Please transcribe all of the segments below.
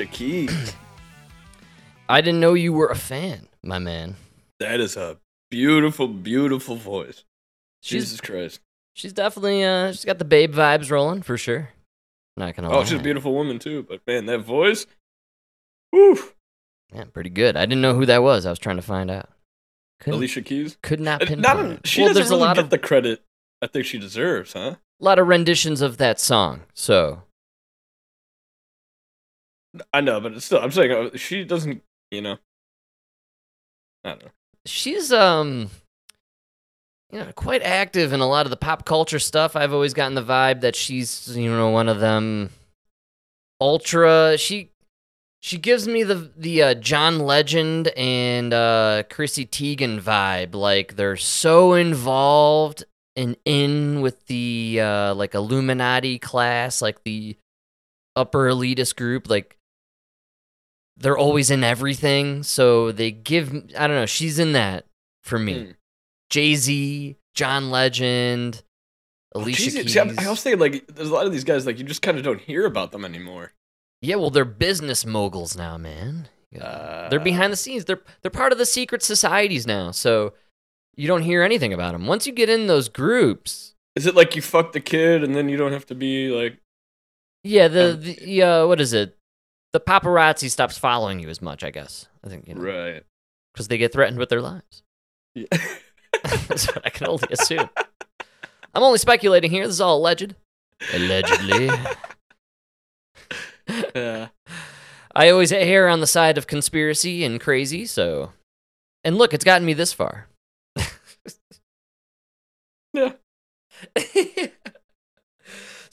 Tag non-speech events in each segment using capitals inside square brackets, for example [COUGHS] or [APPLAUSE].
Alicia Keys. I didn't know you were a fan, my man. that is a beautiful, beautiful voice. She's Jesus Christ. she's definitely uh she's got the babe vibes rolling for sure. Not gonna lie. Oh, she's a beautiful woman too. But man, that voice. Woo. Yeah, pretty good. I didn't know who that was. I was trying to find out. Couldn't, Alicia Keys. could not pinpoint. Not, she well, doesn't really a lot get of the credit I think she deserves, huh? A lot of renditions of that song. So I know, but still, I'm saying uh, she doesn't. You know. I don't know. she's um you know quite active in a lot of the pop culture stuff i've always gotten the vibe that she's you know one of them ultra she she gives me the the uh, john legend and uh chrissy teigen vibe like they're so involved and in with the uh like illuminati class like the upper elitist group like they're always in everything so they give i don't know she's in that for me Hmm. jay-z john legend alicia Jeez, keys see, I, also think like there's a lot of these guys like you just kind of don't hear about them anymore. yeah well they're business moguls now man Uh, they're behind the scenes they're they're part of the secret societies now so you don't hear anything about them once you get in those groups Is it like you fuck the kid and then you don't have to be like? yeah the, the uh, what is it the paparazzi stops following you as much i guess i think you know Right. because they get threatened with their lives Yeah. [LAUGHS] [LAUGHS] That's what I can only assume. I'm only speculating here. This is all alleged. Allegedly. yeah. [LAUGHS] I always err on the side of conspiracy and crazy, so. And look, it's gotten me this far. Yeah.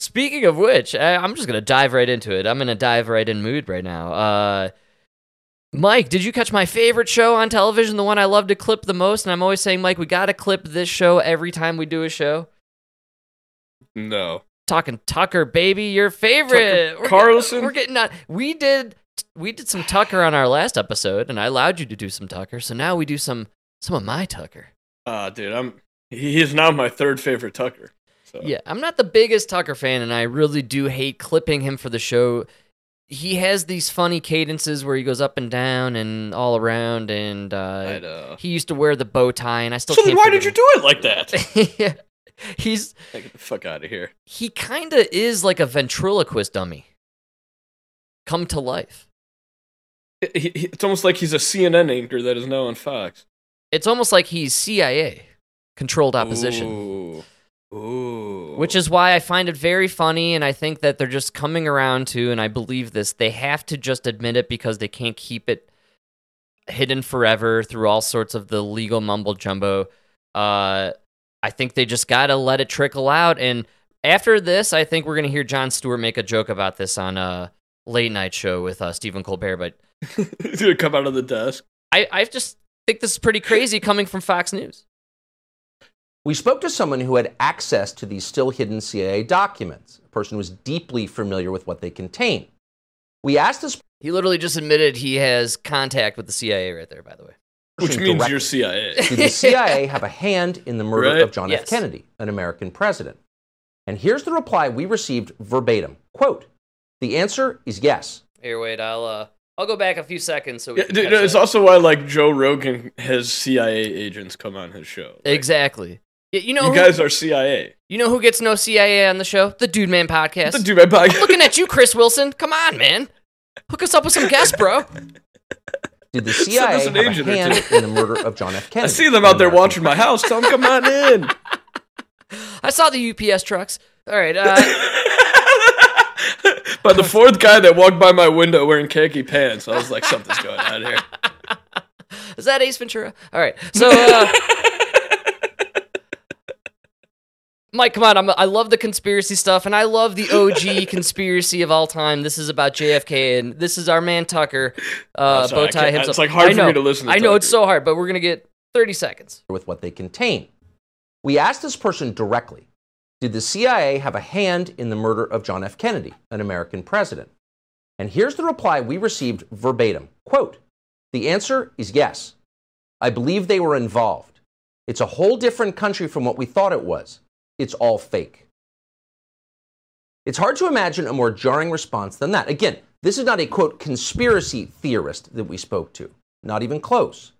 Speaking of which, I, I'm just going to dive right into it. I'm in a dive right in mood right now. Uh, Mike, did you catch my favorite show on television? The one I love to clip the most? And I'm always saying, Mike, we got to clip this show every time we do a show. No. talking Tucker, baby, your favorite. Tucker We're Carlson? Getting, we're getting on. We did we did some Tucker on our last episode, and I allowed you to do some Tucker. So now we do some some of my Tucker. Ah, dude, I'm. He is now my third favorite Tucker. So. Yeah, I'm not the biggest Tucker fan, and I really do hate clipping him for the show. He has these funny cadences where he goes up and down and all around, and I uh, know. he used to wear the bow tie, and I still So then why did you do it like that? [LAUGHS] yeah, he's Hey, Get the fuck out of here. he kind of is like a ventriloquist dummy come to life. He- it's almost like he's a CNN anchor that is now on Fox. It's almost like he's CIA controlled opposition, Ooh. Ooh. which is why I find it very funny. And I think that they're just coming around to, and I believe this, they have to just admit it because they can't keep it hidden forever through all sorts of the legal mumbo jumbo. Uh, I think they just got to let it trickle out. And after this, I think we're going to hear Jon Stewart make a joke about this on a late night show with uh, Stephen Colbert. But [LAUGHS] he's gonna come out of the desk. I, I just think this is pretty crazy coming from Fox News. We spoke to someone who had access to these still hidden CIA documents, a person who was deeply familiar with what they contain. We asked this He literally just admitted he has contact with the CIA right there, by the way. Which means directly. you're CIA. [LAUGHS] Did the CIA have a hand in the murder Right. of John Yes. F. Kennedy, an American president? And here's the reply we received verbatim. Quote, the answer is yes. Here, wait, I'll uh, I'll go back a few seconds so we Yeah, can dude, catch no, it's that. also why like Joe Rogan has CIA agents come on his show. Like, exactly. Yeah, you know, You who, guys are CIA. you know who gets no CIA on the show? The Dude Man podcast. The dude, my bag. I'm looking at you, Chris Wilson. Come on, man. Hook us up with some guests, bro. Did the [LAUGHS] Send CIA us have an a agent hand in the murder of John F. [LAUGHS] Kennedy? I see them out there American watching my house. Tell them come on in. [LAUGHS] I saw the UPS trucks. All right. Uh, But the fourth guy that walked by my window wearing khaki pants, I was like, something's going on here. is that Ace Ventura? All right. So, uh, Mike, come on. I'm, I love the conspiracy stuff, and I love the OG [LAUGHS] conspiracy of all time. This is about JFK, and this is our man Tucker. Uh, Oh, sorry, I bow tie can't- himself. it's, like, hard I for me know, to listen to I know it's so hard, but we're gonna get 30 seconds. with what they contain. We asked this person directly Did the CIA have a hand in the murder of John F. Kennedy, an American president? And here's the reply we received verbatim Quote, The answer is yes. I believe they were involved. It's a whole different country from what we thought it was. It's all fake. It's hard to imagine a more jarring response than that. Again, this is not a quote conspiracy theorist that we spoke to, not even close.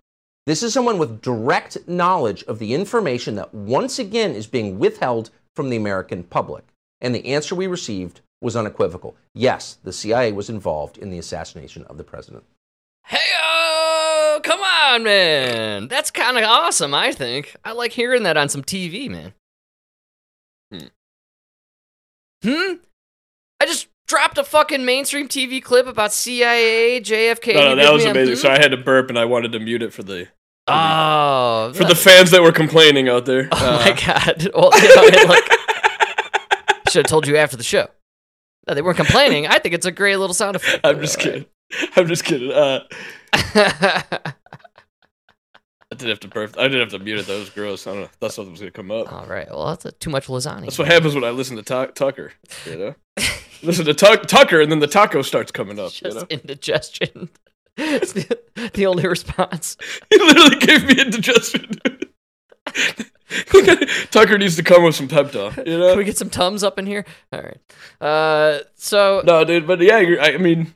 This is someone with direct knowledge of the information that once again is being withheld from the American public. And the answer we received was unequivocal. Yes, the CIA was involved in the assassination of the president. Hey, come on, man. That's kind of awesome, I think. I like hearing that on some TV, man. Hmm? I just dropped a fucking mainstream TV clip about CIA, JFK. No, no, that was amazing. So I had to burp and I wanted to mute it for the Oh, for the fans that were complaining out there. Oh Uh, my god! [LAUGHS] Well, you know, it, like, [LAUGHS] should have told you after the show. No, they weren't complaining. I think it's a great little sound effect. I'm just kidding. I'm just kidding. Uh, [LAUGHS] did have to burp. I didn't have to mute it. That was gross. I don't know. if That's something was gonna come up. All right. Well, that's a, too much lasagna. That's what happens when I listen to Tu- Tucker. You know, [LAUGHS] listen to Tuck Tucker, and then the taco starts coming up. You Just know, indigestion. it's the, the only response. [LAUGHS] he literally gave me indigestion. [LAUGHS] Tucker needs to come with some Pepto. You Can know, we get some tums up in here? All right. Uh, so no, dude. But yeah, I I mean,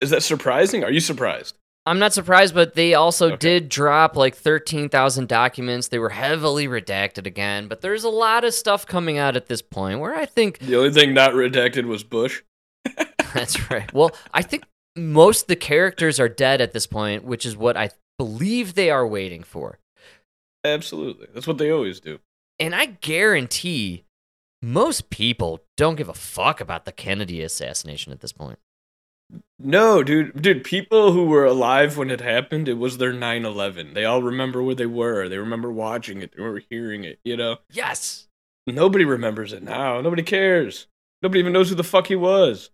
is that surprising? Are you surprised? I'm not surprised, but they also Okay. did drop like 13,000 documents. They were heavily redacted again, but there's a lot of stuff coming out at this point where I think The only thing not redacted was Bush. [LAUGHS] That's right. Well, I think most of the characters are dead at this point, which is what I believe they are waiting for. Absolutely, that's what they always do. And I guarantee most people don't give a fuck about the Kennedy assassination at this point. No, dude, dude, people who were alive when it happened, it was their 9/11. They all remember where they were. They remember watching it. They remember hearing it. You know, Yes. nobody remembers it now. Nobody cares. Nobody even knows who the fuck he was.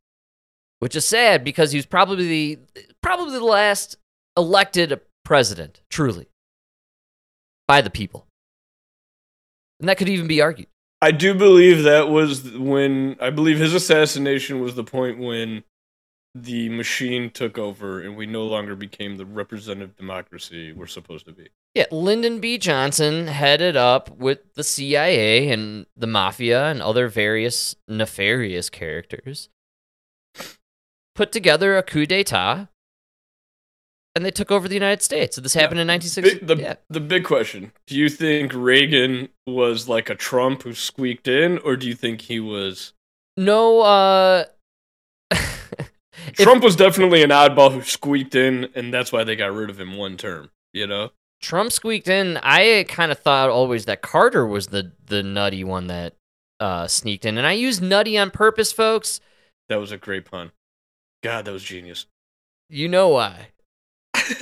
Which is sad because he was probably the probably the last elected president, truly, by the people. And that could even be argued. I do believe that was when I believe his assassination was the point when the machine took over and we no longer became the representative democracy we're supposed to be. Yeah, Lyndon B. Johnson headed up with the CIA and the mafia and other various nefarious characters, put together a coup d'etat, and they took over the United States. So this happened in Big, 1960. the, yeah. the big question do you think Reagan was like a Trump who squeaked in, or do you think he was. No, uh. If- Trump was definitely an oddball who squeaked in, and that's why they got rid of him one term, you know? Trump squeaked in. I kind of thought always that Carter was the the nutty one that uh, sneaked in, and I use nutty on purpose, folks. That was a great pun. God, that was genius. You know why? [LAUGHS]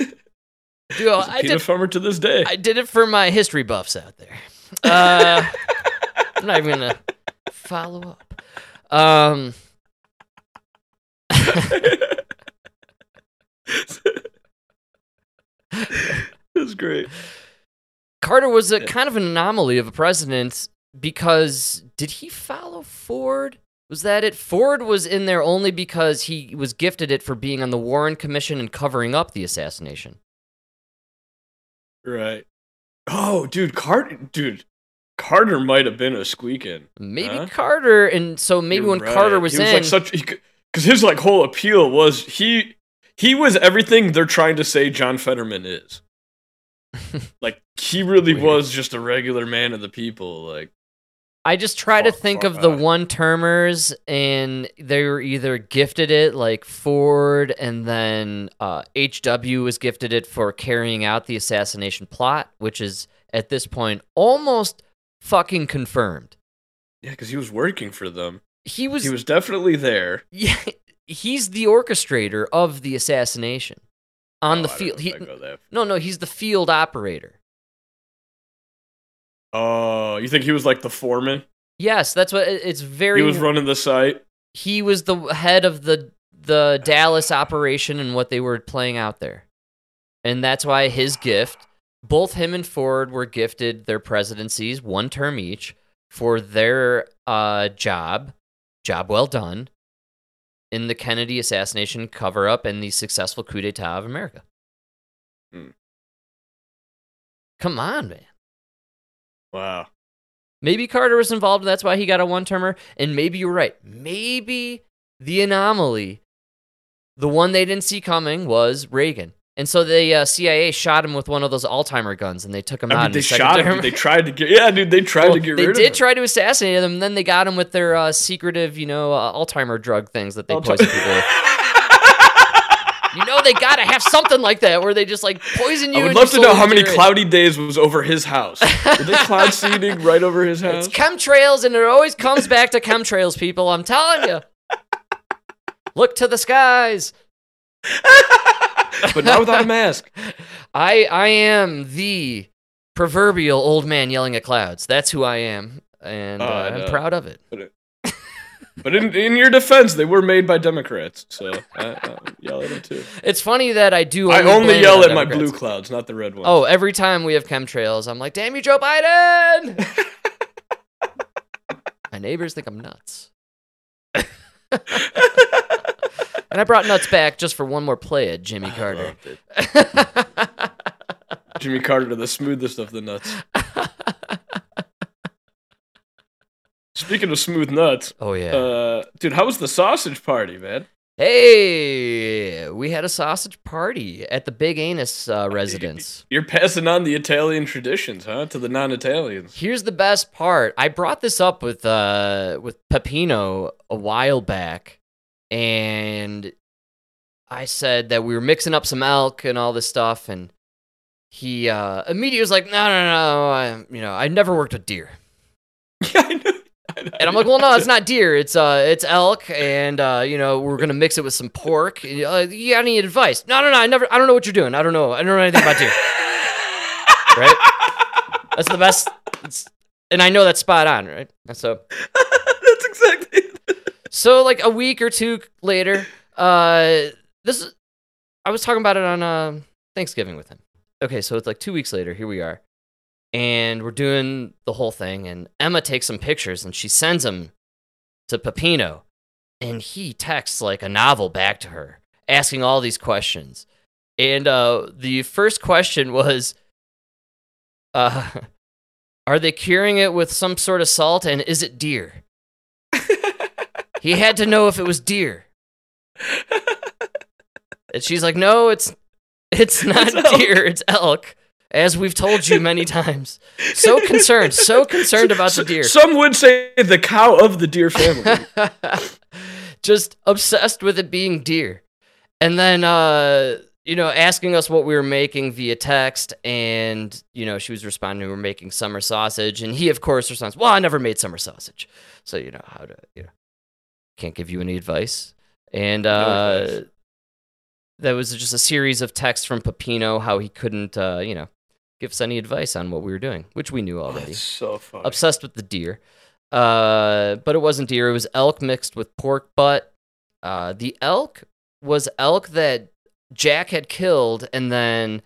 Dude, I did farmer to this day. I did it for my history buffs out there. Uh, [LAUGHS] I'm not even gonna follow up. Um, [LAUGHS] That's great. Carter was a kind of an anomaly of a president because did he follow Ford? Was that it? Ford was in there only because he was gifted it for being on the Warren Commission and covering up the assassination. Right. Oh, dude, Carter, dude, Carter might have been a squeak in. Maybe Huh? Carter, and so maybe You're when right. Carter was, he was in, like such because his like whole appeal was he he was everything they're trying to say John Fetterman is. [LAUGHS] like he really Weird. was just a regular man of the people. Like I just try to think of the one termers, and they were either gifted it like Ford, and then uh, HW was gifted it for carrying out the assassination plot, which is at this point almost fucking confirmed. yeah, because he was working for them. He was, He was definitely there. yeah, he's the orchestrator of the assassination on Oh, the field. He, if I go that- no, no, he's the field operator. Oh, you think he was like the foreman? Yes, that's what it's very. He was running the site. he was the head of the the Dallas operation and what they were playing out there. And that's why his gift, both him and Ford were gifted their presidencies, one term each, for their uh, job, job well done, in the Kennedy assassination cover up and the successful coup d'etat of America. Hmm. Come on, man. Wow. Maybe Carter was involved, and that's why he got a one termer. And maybe you're right. Maybe the anomaly, the one they didn't see coming, was Reagan. And so the uh, CIA shot him with one of those Alzheimer guns, and they took him I out. mean, they the shot him. They tried to get. Yeah, dude. They tried Well, to get they rid did of him. They did try to assassinate him, and then they got him with their uh, secretive, you know, uh, Alzheimer drug things that they Alzheimer- poison people with. [LAUGHS] You know, they gotta have something like that where they just like poison you. I would love to know how many cloudy days was over his house. Were they cloud [LAUGHS] seeding right over his house? It's chemtrails, and it always comes back to chemtrails, people. I'm telling you. [LAUGHS] Look to the skies. But not without a [LAUGHS] mask. I I am the proverbial old man yelling at clouds. That's who I am, and ah, uh, I I'm proud of it. But in, in your defense, they were made by Democrats, so I, I yell at them too. It's funny that I do. I only yell at my blue clouds, not the red ones. Oh, every time we have chemtrails, I'm like, "Damn you, Joe Biden!" [LAUGHS] my neighbors think I'm nuts. [LAUGHS] and I brought nuts back just for one more play at Jimmy Carter. [LAUGHS] Jimmy Carter, to the smoothest of the nuts. [LAUGHS] Speaking of smooth nuts, oh yeah. uh, dude, how was the sausage party, man? hey, we had a sausage party at the Big Anus uh, [LAUGHS] residence. You're passing on the Italian traditions, huh, to the non-Italians. Here's the best part. I brought this up with uh with Pepino a while back, and I said that we were mixing up some elk and all this stuff, and he uh immediately was like, "No, no, no, I, you know, I never worked with deer." [LAUGHS] Yeah, I know. And I'm like, "Well, no, it's [LAUGHS] not deer. It's uh, it's elk, and uh, you know, we're gonna mix it with some pork. Uh, you got any advice? No, no, no. I never. I don't know what you're doing. I don't know. I don't know anything about deer. [LAUGHS] right? That's the best. It's, and I know that's spot on, right? So, That's exactly. So like a week or two later, uh, this is, I was talking about it on uh, Thanksgiving with him. Okay, so it's like two weeks later. Here we are, and we're doing the whole thing. And Emma takes some pictures and she sends them to Pepino, and he texts like a novel back to her, asking all these questions. And uh, the first question was, uh, [LAUGHS] "Are they curing it with some sort of salt? And is it deer?" He had to know if it was deer. And she's like, "No, it's it's not It's elk." deer, it's elk." As we've told you many times. So concerned, so concerned about the deer. Some would say the cow of the deer family. [LAUGHS] Just obsessed with it being deer. And then uh you know, asking us what we were making via text, and you know, she was responding, "We were making summer sausage," and he, of course, responds, "Well, I never made summer sausage, so you know how to, you know, can't give you any advice." And uh, advice. that was just a series of texts from Pepino how he couldn't, uh, you know, give us any advice on what we were doing, which we knew already. that's so funny. Obsessed with the deer, uh, but it wasn't deer; it was elk mixed with pork butt. Uh, the elk was elk that Jack had killed, and then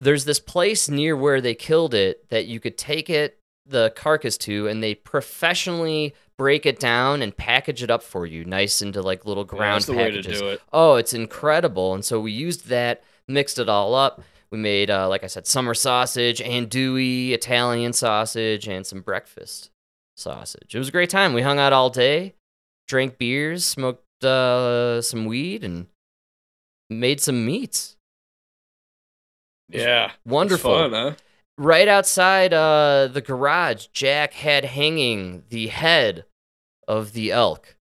there's this place near where they killed it that you could take it, the carcass to, and they professionally break it down and package it up for you, nice into like little Yeah, ground way packages. it. Oh, it's incredible. And so we used that, mixed it all up. We made, uh, like I said, summer sausage, andouille, Italian sausage, and some breakfast sausage. It was a great time. We hung out all day, drank beers, smoked uh, some weed, and made some meats. Yeah, Wonderful. Fun, huh? Right outside uh, the garage, Jack had hanging the head of the elk.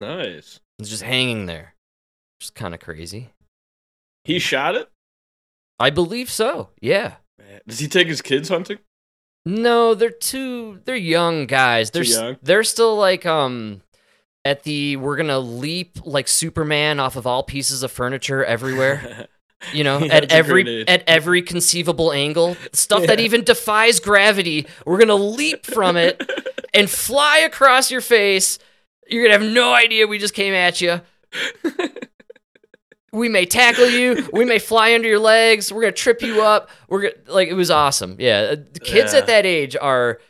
Nice. It was just hanging there. Just kind of crazy. He shot it. I believe so. Yeah. Man, Does he take his kids hunting? No, they're too they're young guys. They're young? they're still like um at the we're going to leap like Superman off of all pieces of furniture everywhere. [LAUGHS] You know, Yeah, at every at every conceivable angle, stuff that even defies gravity. We're going to leap from it [LAUGHS] and fly across your face. You're going to have no idea we just came at you. [LAUGHS] We may tackle you. We may fly under your legs. We're gonna trip you up. We're gonna like it was awesome. Yeah, uh, the kids Yeah. at that age are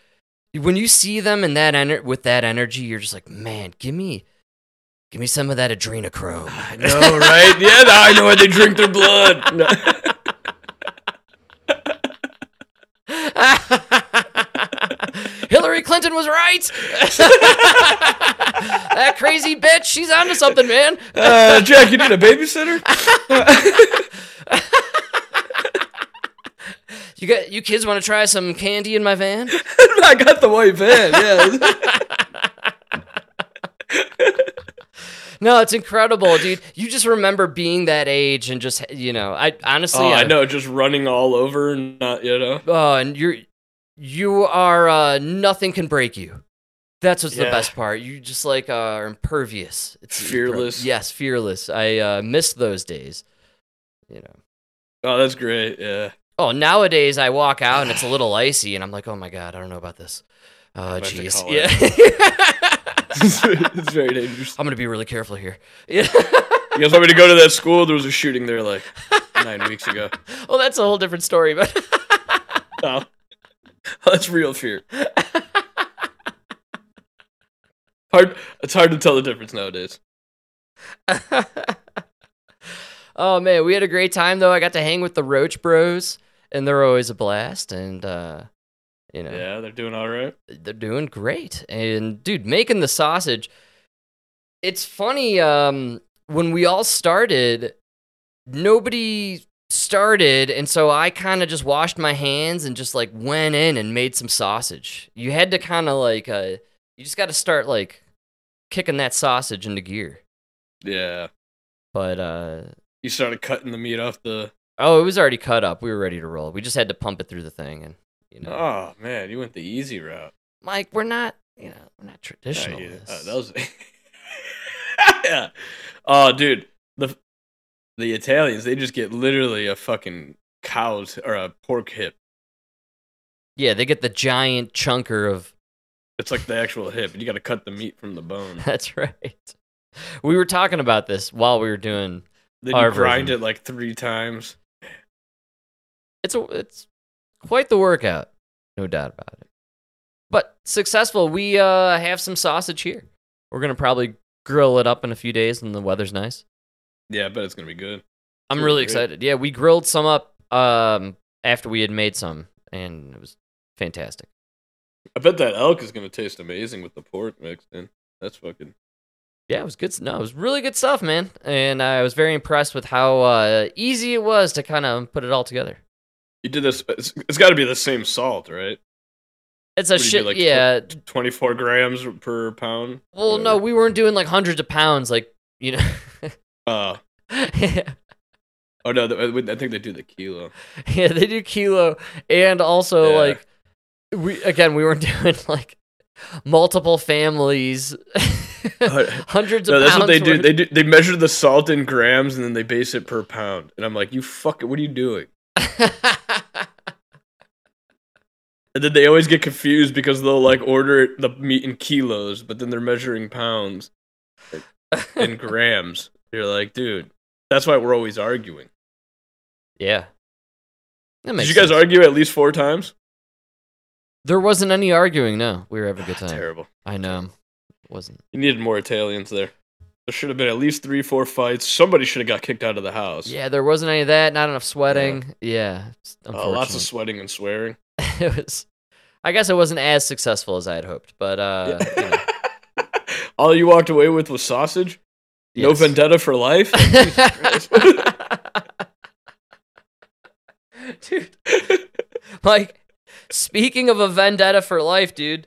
when you see them in that ener- with that energy, you're just like, man, give me, give me some of that adrenochrome. I know, right? Yeah, I know why they drink their blood. No. [LAUGHS] [LAUGHS] was right. [LAUGHS] that crazy bitch, she's onto something, man. Uh, Jack, you need a babysitter? [LAUGHS] You got you kids want to try some candy in my van? [LAUGHS] I got the white van. Yeah. No, it's incredible, dude. You just remember being that age and just you know, I honestly, oh, I uh, know, just running all over and not, you know. Oh, and you're you are uh, nothing can break you. That's what's the best part. You just like uh, are impervious. It's Fearless. Yes, fearless. I uh, miss those days. You know. Oh, that's great. Yeah. Oh, nowadays I walk out and it's a little icy, and I'm like, oh my god, I don't know about this. Oh, jeez. Yeah. [LAUGHS] it's very dangerous. I'm gonna be really careful here. Yeah. You guys want me to go to that school? There was a shooting there like nine weeks ago. [LAUGHS] well, that's a whole different story, but. Oh, that's real fear. Hard. It's hard to tell the difference nowadays. [LAUGHS] oh man, we had a great time though. I got to hang with the Roach Bros, and they're always a blast. And uh, you know, Yeah, they're doing all right. they're doing great. And dude, making the sausage. It's funny. Um, when we all started, nobody started, and so I kind of just washed my hands and just like went in and made some sausage. You had to kind of like, uh, you just got to start like kicking that sausage into gear. Yeah. But uh, You started cutting the meat off the. Oh, it was already cut up. We were ready to roll. We just had to pump it through the thing, and you know, Oh man, you went the easy route. Mike, we're not, you know, we're not Yeah, traditional. you- uh, that was. [LAUGHS] yeah. Oh, dude, the Italians they just get literally a fucking cow's or a pork hip. yeah, they get the giant chunker of. It's like the actual hip, and you got to cut the meat from the bone. [LAUGHS] That's right. We were talking about this while we were doing. Then Our grind version. it like three times. It's a, it's quite the workout, no doubt about it. But successful. We uh have some sausage here. We're gonna probably grill it up in a few days, and the weather's nice. Yeah, I bet it's gonna be good. I'm really excited. Yeah, we grilled some up um after we had made some, and it was fantastic. I bet that elk is gonna taste amazing with the pork mixed in. That's fucking. Yeah, it was good. No, it was really good stuff, man. And I was very impressed with how uh, easy it was to kind of put it all together. You did this. It's, it's got to be the same salt, right? It's a do shit. like, yeah. Twenty four grams per pound. Well, no, we weren't doing like hundreds of pounds, like you know. [LAUGHS] Uh, [LAUGHS] oh no, I think they do the kilo. [LAUGHS] Yeah, they do kilo, and also Yeah. like we again we weren't [LAUGHS] doing like multiple families, hundreds No, of that's pounds. what they do. They do. They measure the salt in grams and then they base it per pound. And I'm like, you fuck it. What are you doing? And then they always get confused because they'll like order the meat in kilos, but then they're measuring pounds in grams. You're like, dude, that's why we're always arguing. yeah. Did you guys sense. argue at least four times? There wasn't any arguing. No, we were having a good time. Terrible. I know. It wasn't. You needed more Italians there. There should have been at least three, four fights. Somebody should have got kicked out of the house. Yeah, there wasn't any of that. Not enough sweating. Yeah, it's Uh, lots of sweating and swearing. [LAUGHS] it was. I guess it wasn't as successful as I had hoped, but uh, you know, [LAUGHS] All you walked away with was sausage? No vendetta for life? [LAUGHS] [LAUGHS] Dude. Like, speaking of a vendetta for life, dude,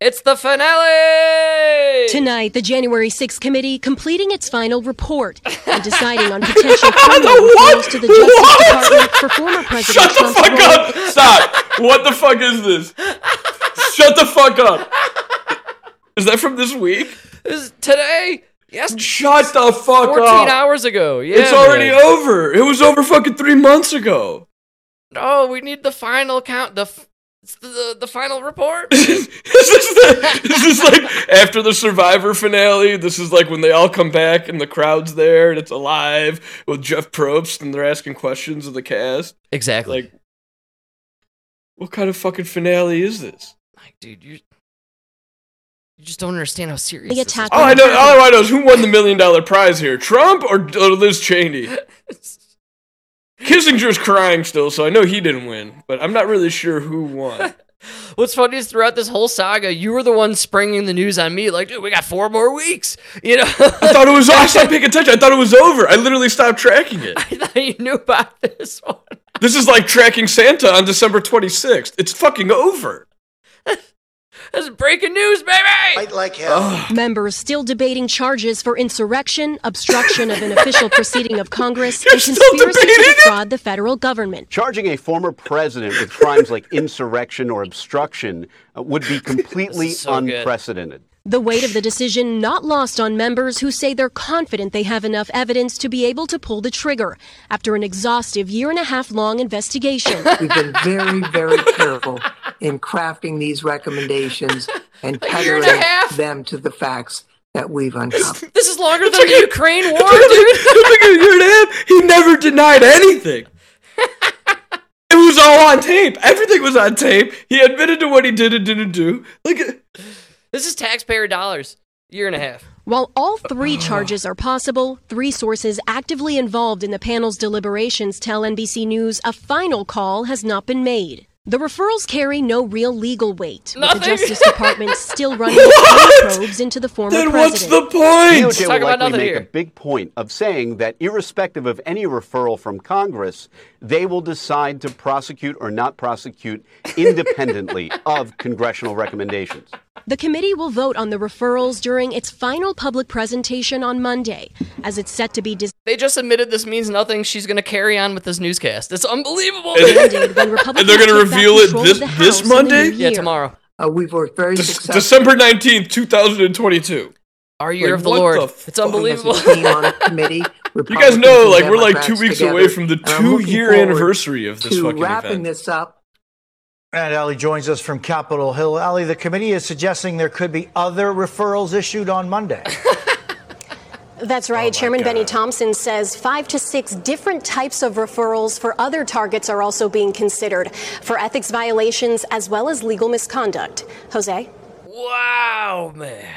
it's the finale Tonight, the January 6th committee completing its final report [LAUGHS] and deciding on potential criminal What? referrals to the Justice What? Department for former President Shut the Trump's fuck role up! Stop! What the fuck is this? Shut the fuck up! Is that from this week? Is today? Yes, Shut the fuck 14 up! hours ago. Yeah, it's already man. over. It was over fucking three months ago. No, we need the final count. The f- the the final report. this [LAUGHS] is this is like after the Survivor finale. This is like when they all come back and the crowd's there and it's alive with Jeff Probst and they're asking questions of the cast. exactly. Like, what kind of fucking finale is this? Like, dude, you you just don't understand how serious The this attack All I know, all I know is who won the million dollar prize here: Trump or, or Liz Cheney. is. [LAUGHS] Kinzinger's crying still, so I know he didn't win, but I'm not really sure who won. [LAUGHS] what's funny is throughout this whole saga, you were the one springing the news on me, like, dude, we got four more weeks. You know, I thought it was. [LAUGHS] I stopped paying attention. I thought it was over. I literally stopped tracking it. I thought you knew about this one. This is like tracking Santa on December 26th. It's fucking over. That's breaking news, baby. like hell. Members still debating charges for insurrection, obstruction of an official proceeding of Congress, You're and conspiracy to debating it? defraud the federal government. Charging a former president with crimes like insurrection or obstruction uh, would be [LAUGHS] completely so good. Unprecedented. The weight of the decision not lost on members who say they're confident they have enough evidence to be able to pull the trigger after an exhaustive year and a half long investigation. [LAUGHS] We've been very, very careful in crafting these recommendations and A and tethering them to the facts that we've uncovered. This is longer than the Ukraine war, dude. It's like a year and a half. He never denied anything. [LAUGHS] It was all on tape. Everything was on tape. He admitted to what he did and didn't do. Like, This is taxpayer dollars. Year and a half. While all three charges are possible, three sources actively involved in the panel's deliberations tell NBC News a final call has not been made. The referrals carry no real legal weight, with the Justice Department [LAUGHS] still running its probes into the former then what's the point? DOJ will about likely make here. a big point of saying that irrespective of any referral from Congress, they will decide to prosecute or not prosecute independently [LAUGHS] of congressional recommendations. The committee will vote on the referrals during its final public presentation on Monday, as it's set to be They just admitted this means nothing. She's going to carry on with this newscast. It's unbelievable. and, [LAUGHS] when they're gonna reveal it this- this House in the Monday? yeah, tomorrow. Uh, we've worked very De- successfully December 19th, 2022. Our year Like, of the what Lord. the it's unbelievable. as a team on a committee. [LAUGHS] You guys know, like, we're like two weeks together, away from the two-year anniversary of this to fucking wrapping event. this up And Ali joins us from Capitol Hill. Ali, the committee is suggesting there could be other referrals issued on Monday. [LAUGHS] That's right. Oh Chairman Benny Thompson says five to six different types of referrals for other targets are also being considered for ethics violations as well as legal misconduct. Jose? wow, man.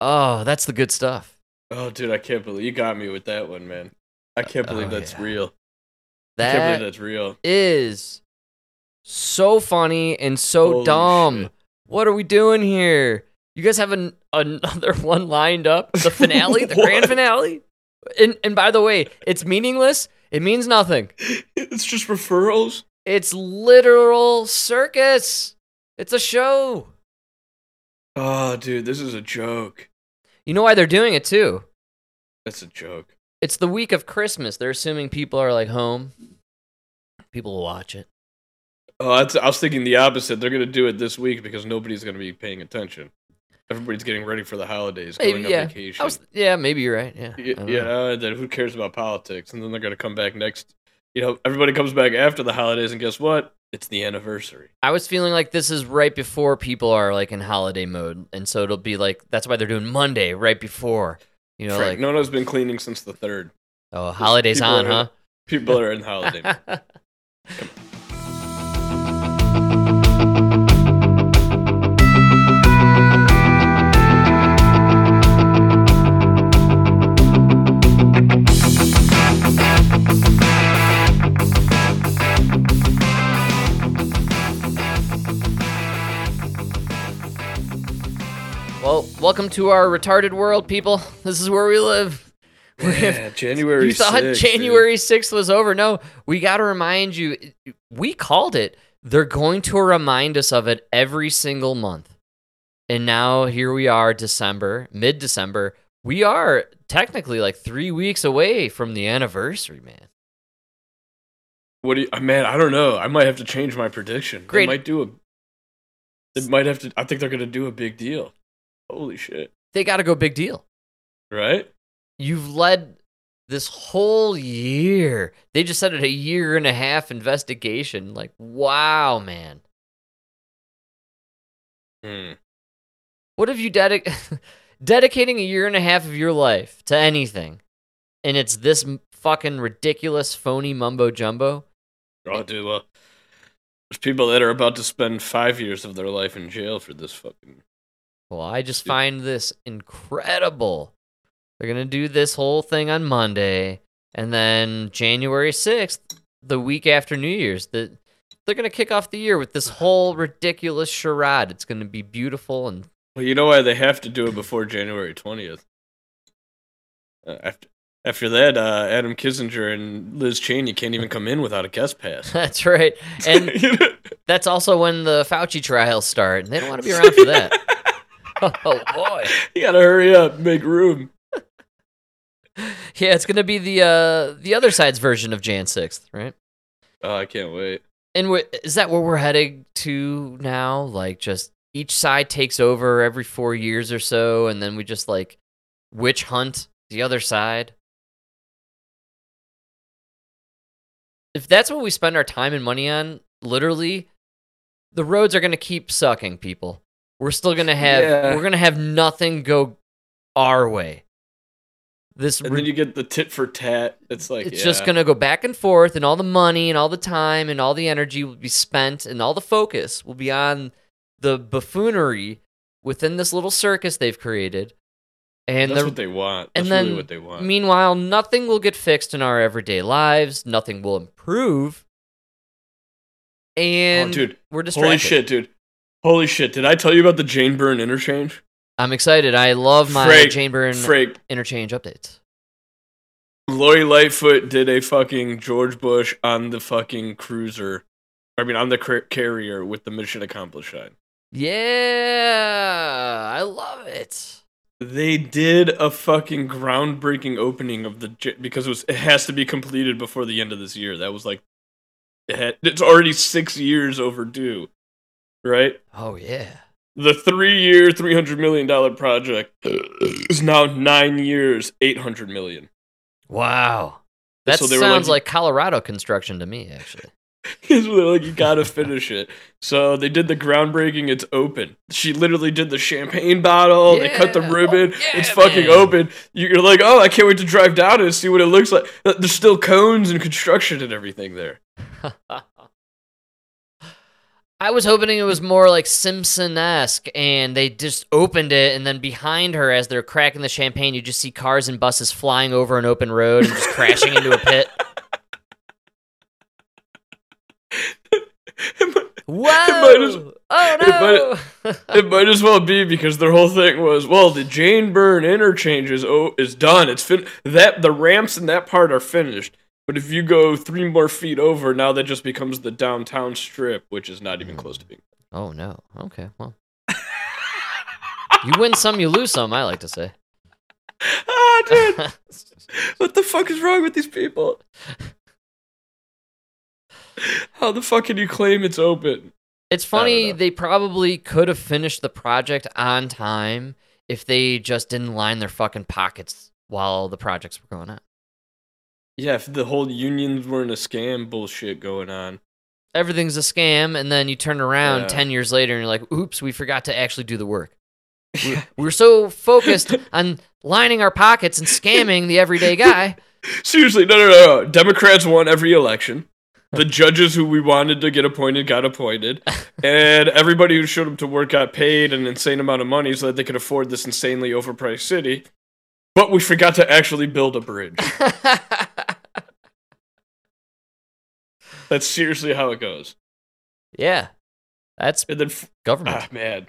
Oh, that's the good stuff. Oh, dude, I can't believe you got me with that one, man. I uh, can't believe Oh, that's yeah. real. I can't That believe that's real. is so funny and so Holy dumb. shit. What are we doing here? You guys have an, another [LAUGHS] one lined up? The [LAUGHS] finale, the grand finale? And and by the way, it's meaningless. It means nothing. It's just referrals. It's literal circus. It's a show. Oh, dude, this is a joke. You know why they're doing it too? That's a joke. It's the week of Christmas. They're assuming people are like home. People will watch it. Oh, that's, I was thinking the opposite. They're gonna do it this week because nobody's gonna be paying attention. Everybody's getting ready for the holidays, Maybe, going on yeah. vacation. I was, yeah, maybe you're right. Yeah. I Y- don't you know. know, and then who cares about politics? And then they're gonna come back next. You know, everybody comes back after the holidays, and guess what? It's the anniversary. I was feeling like this is right before people are like in holiday mode, and so it'll be like that's why they're doing Monday right before. You know, Frank, like no one's been cleaning since the third. oh, holidays on, huh? People are in holiday. [LAUGHS] welcome to our retarded world, people. This is where we live. [LAUGHS] Yeah, January. you thought 6th. January 6th was over. No, we got to remind you. We called it. They're going to remind us of it every single month. And now here we are, December, mid December. We are technically like three weeks away from the anniversary, man. What do you, uh, man? I don't know. I might have to change my prediction. Great. They might do a. They might have to. I think they're gonna do a big deal. Holy shit! They got to go big deal. Right? You've led this whole year. They just said it a year and a half investigation. Like, wow, man. Hmm. What have you dedic- [LAUGHS] dedicating a year and a half of your life to anything, and it's this fucking ridiculous, phony mumbo jumbo? Oh, dude. Well, there's people that are about to spend five years of their life in jail for this fucking. Well, I just find this incredible. They're gonna do this whole thing on Monday, and then January sixth, the week after New Year's. The they're gonna kick off the year with this whole ridiculous charade. It's gonna be beautiful and Well, you know why they have to do it before January twentieth. Uh, after after that, uh, Adam Kinzinger and Liz Cheney can't even come in without a guest pass. [LAUGHS] that's right. And [LAUGHS] that's also when the Fauci trials start, and they don't want to be around for that. [LAUGHS] [LAUGHS] oh boy. you gotta hurry up, make room. Yeah, it's gonna be the uh the other side's version of Jan sixth, right? Oh, I can't wait. And is that where we're heading to now? Like, just each side takes over every four years or so, and then we just like witch hunt the other side. If that's what we spend our time and money on, literally, the roads are gonna keep sucking people. We're still gonna have Yeah. we're gonna have nothing go our way. This And then you get the tit for tat. It's like it's yeah. just going to go back and forth, and all the money and all the time and all the energy will be spent, and all the focus will be on the buffoonery within this little circus they've created. And That's what they want. and That's then, really what they want. meanwhile, nothing will get fixed in our everyday lives. Nothing will improve. And oh, dude, we're distracted. holy shit, dude. Holy shit! Did I tell you about the Jane Byrne interchange? I'm excited. I love my Frank- Jane Byrne Frank, interchange updates. Lori Lightfoot did a fucking George Bush on the fucking cruiser. I mean, on the car- carrier with the mission accomplished. Yeah, I love it. They did a fucking groundbreaking opening of the j- because it was it has to be completed before the end of this year. That was like it had, it's already six years overdue, right? Oh yeah. The three-year, three hundred million dollar project is now nine years, eight hundred million. Wow. That So sounds like- like Colorado construction to me, actually. [LAUGHS] It's really like you gotta finish it. So they did the groundbreaking. It's open. She literally did the champagne bottle. They cut the ribbon. Oh, yeah, it's fucking man. open. You're like, oh, I can't wait to drive down and see what it looks like. There's still cones and construction and everything there. [LAUGHS] I was hoping it was more like Simpson esque, and they just opened it, and then behind her, as they're cracking the champagne, you just see cars and buses flying over an open road and just crashing into a pit. [LAUGHS] Whoa! might as- oh no! [LAUGHS] it might as well be because their whole thing was, well, the Jane Byrne interchange is oh, is done. It's fin- that the ramps in that part are finished. But if you go three more feet over, now that just becomes the downtown strip, which is not even close to being. oh no. Okay, well. [LAUGHS] you win some, you lose some, I like to say. Ah, dude, [LAUGHS] what the fuck is wrong with these people? How the fuck can you claim it's open? It's funny, they probably could have finished the project on time if they just didn't line their fucking pockets while the projects were going on. Yeah, if the whole unions weren't a scam bullshit going on. Everything's a scam, and then you turn around Yeah. 10 years later and you're like, oops, we forgot to actually do the work. We, [LAUGHS] we're so focused on lining our pockets and scamming the everyday guy. [LAUGHS] Seriously, no, no, no, no. Democrats won every election. The judges who we wanted to get appointed got appointed, [LAUGHS] and everybody who showed up to work got paid an insane amount of money so that they could afford this insanely overpriced city. But we forgot to actually build a bridge. That's seriously how it goes. yeah, that's And then, f- government. ah, man,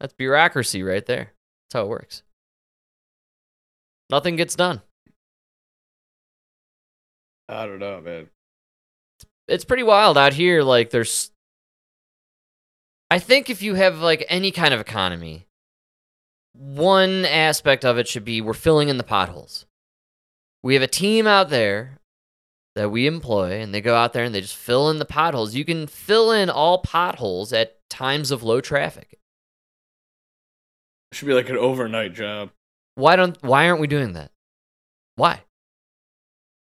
That's bureaucracy right there. That's how it works. Nothing gets done. I don't know, man. it's pretty wild out here. Like there's, I think if you have like any kind of economy, one aspect of it should be we're filling in the potholes. We have a team out there that we employ, and they go out there and they just fill in the potholes. You can fill in all potholes at times of low traffic. It should be like an overnight job. Why don't? Why aren't we doing that? Why?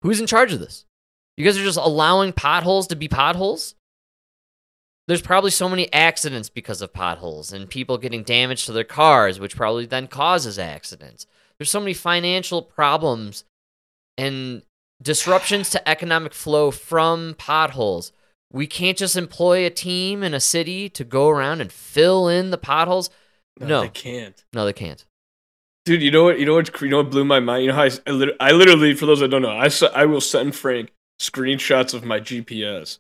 Who's in charge of this? You guys are just allowing potholes to be potholes? There's probably so many accidents because of potholes and people getting damage to their cars, which probably then causes accidents. There's so many financial problems and disruptions to economic flow from potholes. We can't just employ a team in a city to go around and fill in the potholes. No. they can't. No, they can't. Dude, you know what? You know what? You know what blew my mind? You know how I, I, lit- I literally, for those that don't know, I I will send Frank screenshots of my GPS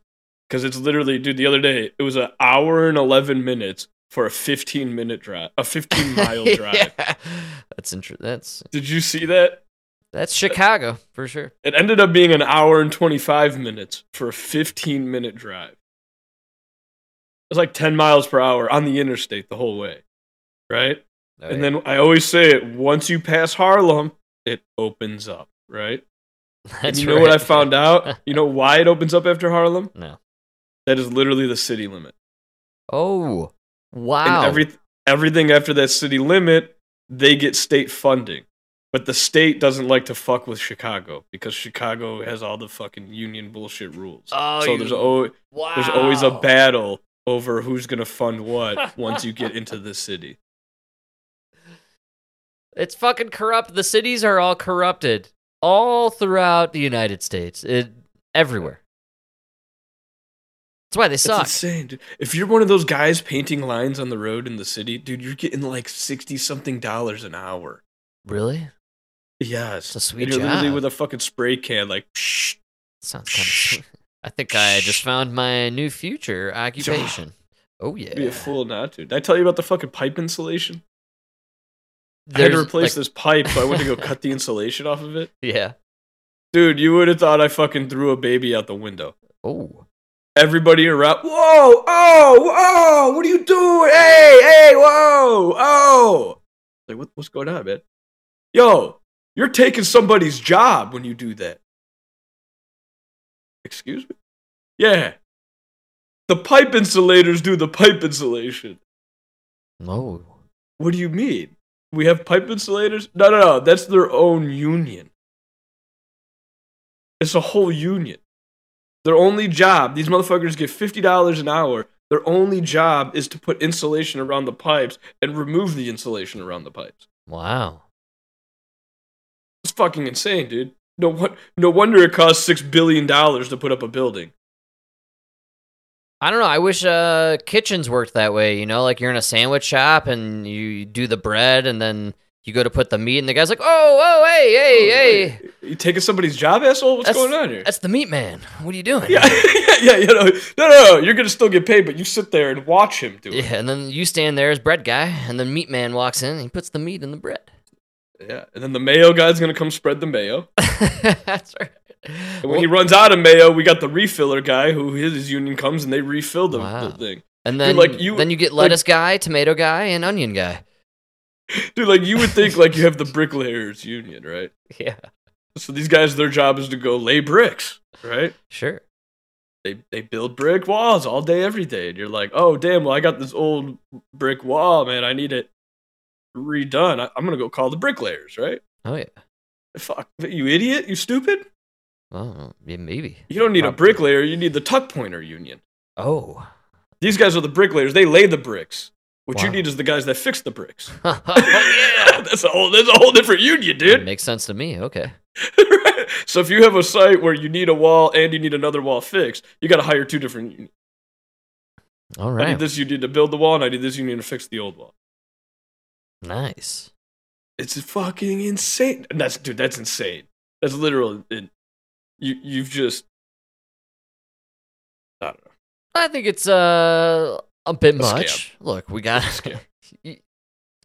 because it's literally, dude. The other day, it was an hour and eleven minutes for a fifteen minute drive, a fifteen mile [LAUGHS] drive. yeah. That's interesting. That's Did you see that? That's Chicago for sure. It ended up being an hour and twenty five minutes for a fifteen minute drive. It's like ten miles per hour on the interstate the whole way, right? Oh, and yeah. then I always say it: once you pass Harlem, it opens up, right? [LAUGHS] And you know what I found out? [LAUGHS] You know why it opens up after Harlem? No. That is literally the city limit. Oh, wow. And every, everything after that city limit, they get state funding. But the state doesn't like to fuck with Chicago because Chicago has all the fucking union bullshit rules. Oh, so there's always wow. there's always a battle over who's gonna fund what [LAUGHS] once you get into the city. It's fucking corrupt. The cities are all corrupted all throughout the United States. It everywhere. That's why they It's suck. insane, dude. If you're one of those guys painting lines on the road in the city, dude, you're getting like sixty something dollars an hour. Really? Yes, It's a sweet and you're literally job. with a fucking spray can, like. Psh, Sounds kind of. [LAUGHS] I think I just found my new future occupation. [SIGHS] Oh yeah. Be a fool not to. Did I tell you about the fucking pipe insulation? I had to replace like- this pipe, so I went to go [LAUGHS] cut the insulation off of it. Yeah. Dude, you would have thought I fucking threw a baby out the window. Oh. Everybody around, whoa, oh, whoa, what are you doing? Hey, hey, whoa, oh. Like, what, what's going on, man? Yo, you're taking somebody's job when you do that. Excuse me? Yeah. The pipe insulators do the pipe insulation. No. What do you mean? We have pipe insulators? No, no, no. That's their own union. It's a whole union. Their only job, these motherfuckers get $50 an hour. Their only job is to put insulation around the pipes and remove the insulation around the pipes. Wow. Fucking insane, dude. No, no wonder it costs $6 billion to put up a building. I don't know. I wish uh, kitchens worked that way. You know, like you're in a sandwich shop and you do the bread, and then you go to put the meat, and the guy's like, "Oh, oh, hey, hey, hey, You taking somebody's job, asshole? What's That's- going on here? that's the meat man. What are you doing?" Yeah, [LAUGHS] yeah, yeah, you know, no, no, no, you're gonna still get paid, but you sit there and watch him do it. Yeah, and then you stand there as bread guy, and the meat man walks in and he puts the meat in the bread. Yeah, and then the mayo guy's gonna come spread the mayo. [LAUGHS] That's right. And when he runs out of mayo, we got the refiller guy who his, union comes and they refill the, Wow. the thing. and then, like, you- then you get like- lettuce guy, tomato guy, and onion guy. [LAUGHS] Dude, like you would think like you have the bricklayers union, right? [LAUGHS] Yeah, So these guys, their job is to go lay bricks, right? sure. They they build brick walls all day, every day, and you're like, oh damn, well I got this old brick wall, man. I need it redone. I, I'm gonna go call the bricklayers, right? Oh yeah. Fuck, you idiot, you stupid. Well, yeah, maybe. You don't need a bricklayer. You need the tuck pointer union. Oh. These guys are the bricklayers. They lay the bricks. What you need is the guys that fix the bricks. [LAUGHS] oh yeah. [LAUGHS] that's a whole that's a whole different union, It dude. makes sense to me. Okay. [LAUGHS] so if you have a site where you need a wall and you need another wall fixed, you got to hire two different. unions. All I need this union to build the wall, and I need this union to fix the old wall. Nice. It's fucking insane. That's dude. That's insane. That's literal. It, you you've just. I don't know. I think it's uh, a bit A much. Look, we got. It's a scam. [LAUGHS] Y-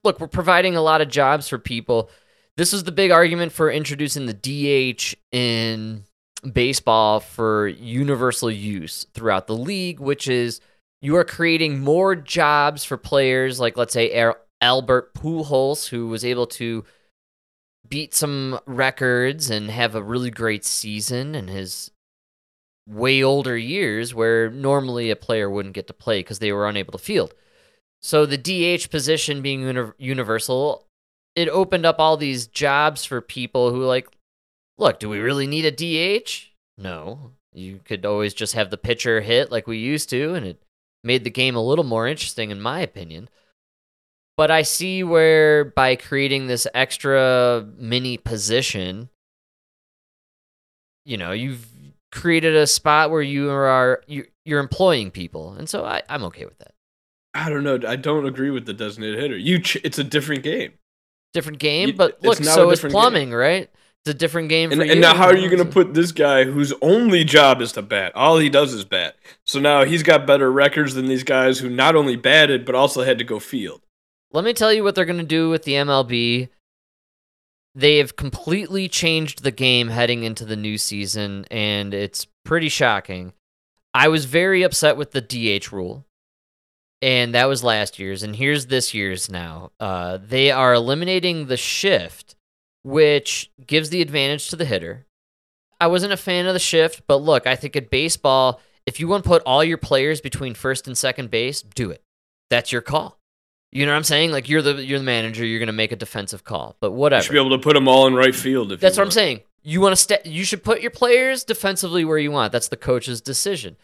Look, we're providing a lot of jobs for people. This was the big argument for introducing the DH in baseball for universal use throughout the league, which is you are creating more jobs for players like, let's say, Albert Pujols, who was able to beat some records and have a really great season in his way older years where normally a player wouldn't get to play because they were unable to field. So the DH position being uni- universal, it opened up all these jobs for people who like, look, do we really need a DH? No. You could always just have the pitcher hit like we used to, and it made the game a little more interesting, in my opinion. But I see where by creating this extra mini position, you know, you've created a spot where you are you, you're employing people, and so I, I'm okay with that. I don't know. I don't agree with the designated hitter. You, ch- it's a different game. different game, You- but look, so is different game. plumbing, right? It's a different game And, and now, how are you going to put this guy whose only job is to bat? All he does is bat. So now he's got better records than these guys who not only batted but also had to go field. Let me tell you what they're going to do with the MLB. They have completely changed the game heading into the new season, and it's pretty shocking. I was very upset with the DH rule, and that was last year's. And here's this year's now. Uh, they are eliminating the shift, which gives the advantage to the hitter. I wasn't a fan of the shift, but look, I think at baseball, if you want to put all your players between first and second base, do it. That's your call. You know what I'm saying? Like you're the you're the manager, you're gonna make a defensive call, but whatever. You should be able to put them all in right field. If That's what I'm saying. You want to st- you should put your players defensively where you want. That's the coach's decision.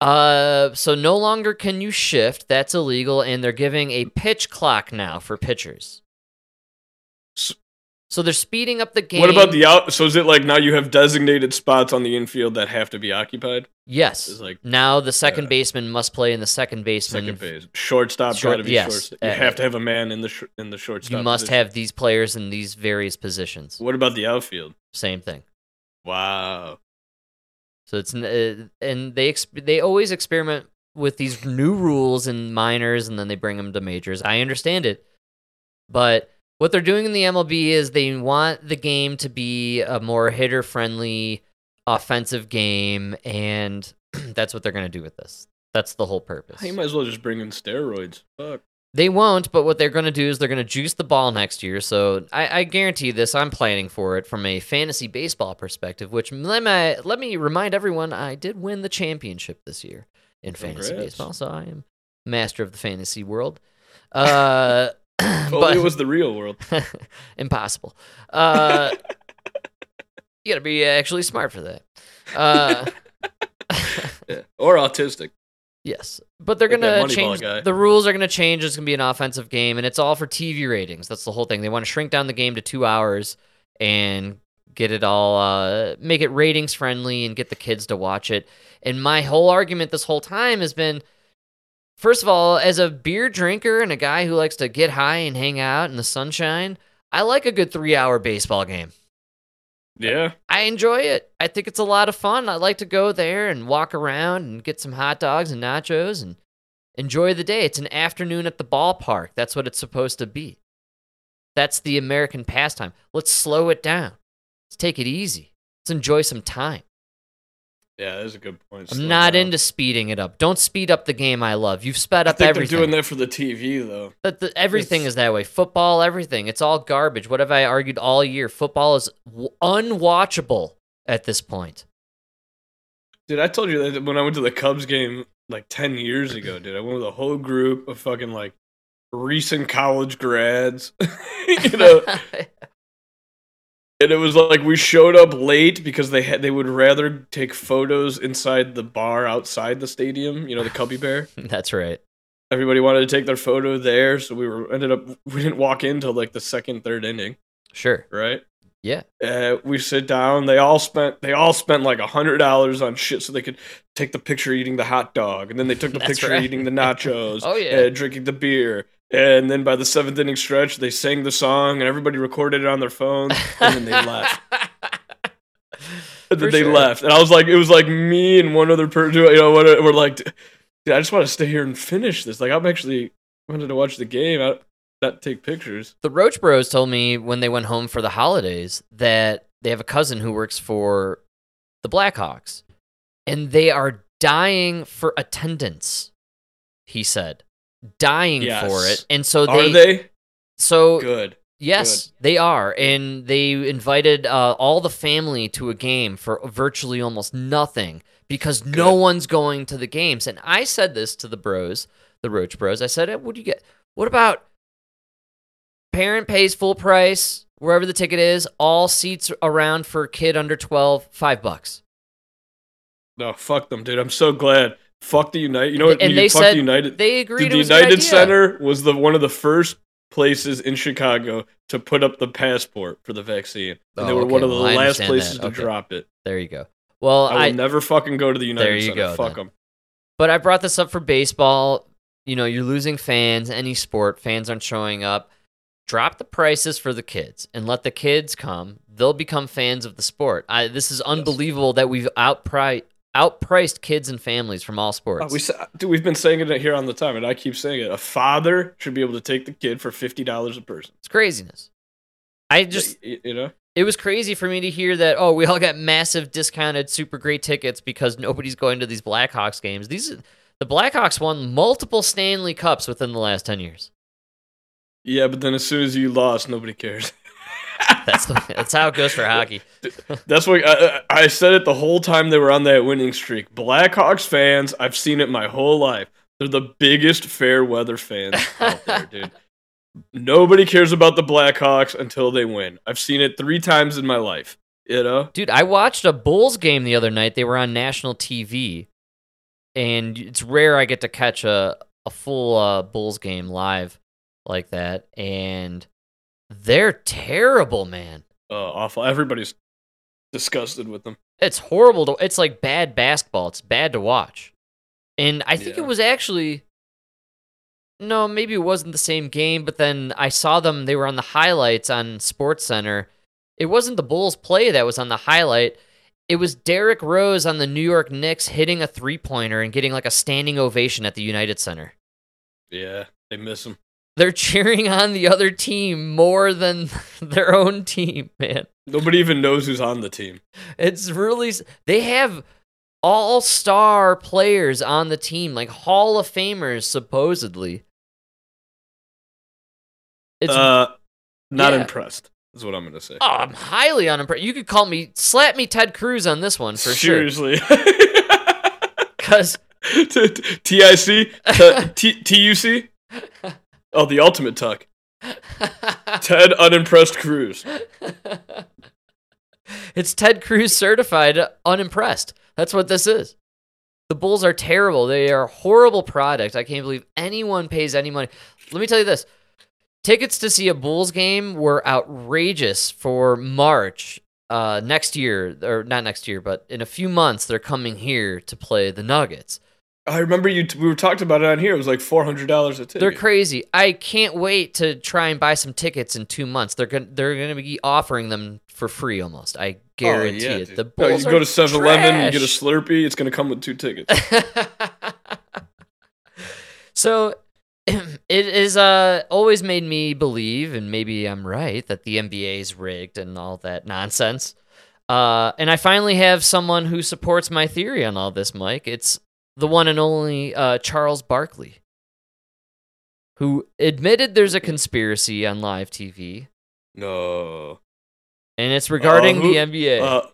Uh, so no longer can you shift. That's illegal, and they're giving a pitch clock now for pitchers. So they're speeding up the game. What about the out? So is it like now you have designated spots on the infield that have to be occupied? yes? It's like- now the second uh, baseman must play in the second baseman. Second base, shortstop Short- to be yes, shortstop. You uh, have to have a man in the sh- in the shortstop. You must position. have these players in these various positions. What about the outfield? Same thing. Wow. So it's uh, and they exp- they always experiment with these new rules in minors and then they bring them to majors. I understand it, but what they're doing in the MLB is they want the game to be a more hitter friendly offensive game, and [CLEARS THROAT] that's what they're going to do with this. That's the whole purpose. You might as well just bring in steroids. Fuck. They won't, but what they're going to do is they're going to juice the ball next year. So I, I guarantee this. I'm planning for it from a fantasy baseball perspective. Which let me let me remind everyone, I did win the championship this year in fantasy baseball. So I am master of the fantasy world. Uh, [LAUGHS] but it was the real world. [LAUGHS] impossible. Uh, [LAUGHS] you got to be actually smart for that. Uh, [LAUGHS] Yeah. Or autistic. Yes, but they're Like gonna change. The rules are gonna change. It's gonna be an offensive game, and it's all for TV ratings. That's the whole thing. They want to shrink down the game to two hours and get it all, uh, make it ratings friendly, and get the kids to watch it. And my whole argument this whole time has been, first of all, as a beer drinker and a guy who likes to get high and hang out in the sunshine, I like a good three-hour baseball game. Yeah. I enjoy it. I think it's a lot of fun. I like to go there and walk around and get some hot dogs and nachos and enjoy the day. It's an afternoon at the ballpark. That's what it's supposed to be. That's the American pastime. Let's slow it down. Let's take it easy. Let's enjoy some time. Yeah, that's a good point. I'm not down. into speeding it up. Don't speed up the game I love. You've sped I up think everything. they're doing that for the TV though. But the, everything It's- is that way. Football, everything. It's all garbage. What have I argued all year? Football is w- unwatchable at this point. Dude, I told you that when I went to the Cubs game like 10 years ago, dude. I went with a whole group of fucking like recent college grads. [LAUGHS] you know, [LAUGHS] and it was like we showed up late because they had they would rather take photos inside the bar outside the stadium, you know, the Cubby Bear. [LAUGHS] That's right. Everybody wanted to take their photo there, so we were ended up we didn't walk in till like the second, third inning, Sure. right? Yeah. Uh, we sit down. They all spent. They all spent like a hundred dollars on shit so they could take the picture eating the hot dog, and then they took the [LAUGHS] picture right. eating the [LAUGHS] nachos. Oh, yeah. and drinking the beer. And then by the seventh inning stretch, they sang the song, and everybody recorded it on their phones, and then they [LAUGHS] left. And then they sure. left, and I was like, it was like me and one other person. You know, what? We're like, dude, I just want to stay here and finish this. Like, I'm actually wanted to watch the game, I, not take pictures. The Roach Bros told me when they went home for the holidays that they have a cousin who works for the Blackhawks and they are dying for attendance. He said, dying Yes. for it. And so they, Are they so good? yes, they are. And they invited uh, all the family to a game for virtually almost nothing because no one's going to the games. And I said this to the bros, the Roach Bros. I said, "Eh, "What do you get? What about parent pays full price wherever the ticket is, all seats around for kid under 12, 5 bucks." No, fuck them, dude. I'm so glad. Fuck the United. You know what? and they fuck said the United. they agreed Dude, it the was a good United idea. Center was the one of the first places in Chicago to put up the passport for the vaccine, and they Oh, were okay. one of the Well, last places that. to Okay. drop it. There you go. Well, I will I, never fucking go to the United There you Center. go, Fuck then. them. But I brought this up for baseball. You know, you're losing fans, any sport, fans aren't showing up. drop the prices for the kids and let the kids come. They'll become fans of the sport. I, this is unbelievable that we've outpriced outpriced kids and families from all sports. Uh, we, dude, we've been saying it here on the time, and I keep saying it. A father should be able to take the kid for fifty dollars a person. it's craziness. I just Y- you know. it was crazy for me to hear that oh we all got massive discounted super great tickets because nobody's going to these Blackhawks games. These the Blackhawks won multiple Stanley Cups within the last 10 years. Yeah, but then as soon as you lost, nobody cares. [LAUGHS] That's the, that's how it goes for hockey. [LAUGHS] That's what I, I I said it the whole time they were on that winning streak. Blackhawks fans, I've seen it my whole life. They're the biggest fair weather fans out there, dude. [LAUGHS] Nobody cares about the Blackhawks until they win. I've seen it three times in my life. You know? Dude, I watched a Bulls game the other night. They were on national TV, and it's rare I get to catch a a full uh, Bulls game live like that. And they're terrible, man. Uh, awful. Everybody's disgusted with them. It's horrible. To, it's like bad basketball. It's bad to watch. And I think Yeah. it was actually no, maybe it wasn't the same game, but then I saw them. They were on the highlights on SportsCenter. It wasn't the Bulls play that was on the highlight. It was Derrick Rose on the New York Knicks hitting a three pointer and getting like a standing ovation at the United Center. Yeah, they miss them. They're cheering on the other team more than [LAUGHS] their own team, man. Nobody even knows who's on the team. It's really they have all star players on the team, like Hall of Famers supposedly. It's uh, not yeah. impressed. Is what I'm gonna say. oh, I'm highly unimpressed. You could call me slap me Ted Cruz on this one for sure. Seriously. Because TIC? TUC? Oh, the ultimate tuck. Ted unimpressed Cruz. [LAUGHS] it's Ted Cruz certified unimpressed. That's what this is. The Bulls are terrible. They are a horrible product. I can't believe anyone pays any money. Let me tell you this. Tickets to see a Bulls game were outrageous for March uh, next year, or not next year, but in a few months, they're coming here to play the Nuggets. I remember you. we were talking about it on here. It was like four hundred dollars a ticket. They're crazy. I can't wait to try and buy some tickets in two months. They're gonna they're gonna be offering them for free almost. I guarantee oh, yeah, it. dude. The Oh, Bulls you go to 7-Eleven and get a. Slurpee. It's gonna come with two tickets. [LAUGHS] so [CLEARS THROAT] it is uh always made me believe, and maybe I'm right, that the NBA is rigged and all that nonsense. Uh, and I finally have someone who supports my theory on all this, Mike. It's the one and only uh, Charles Barkley, who admitted there's a conspiracy on live TV, no. and it's regarding Uh, who- the NBA. Uh,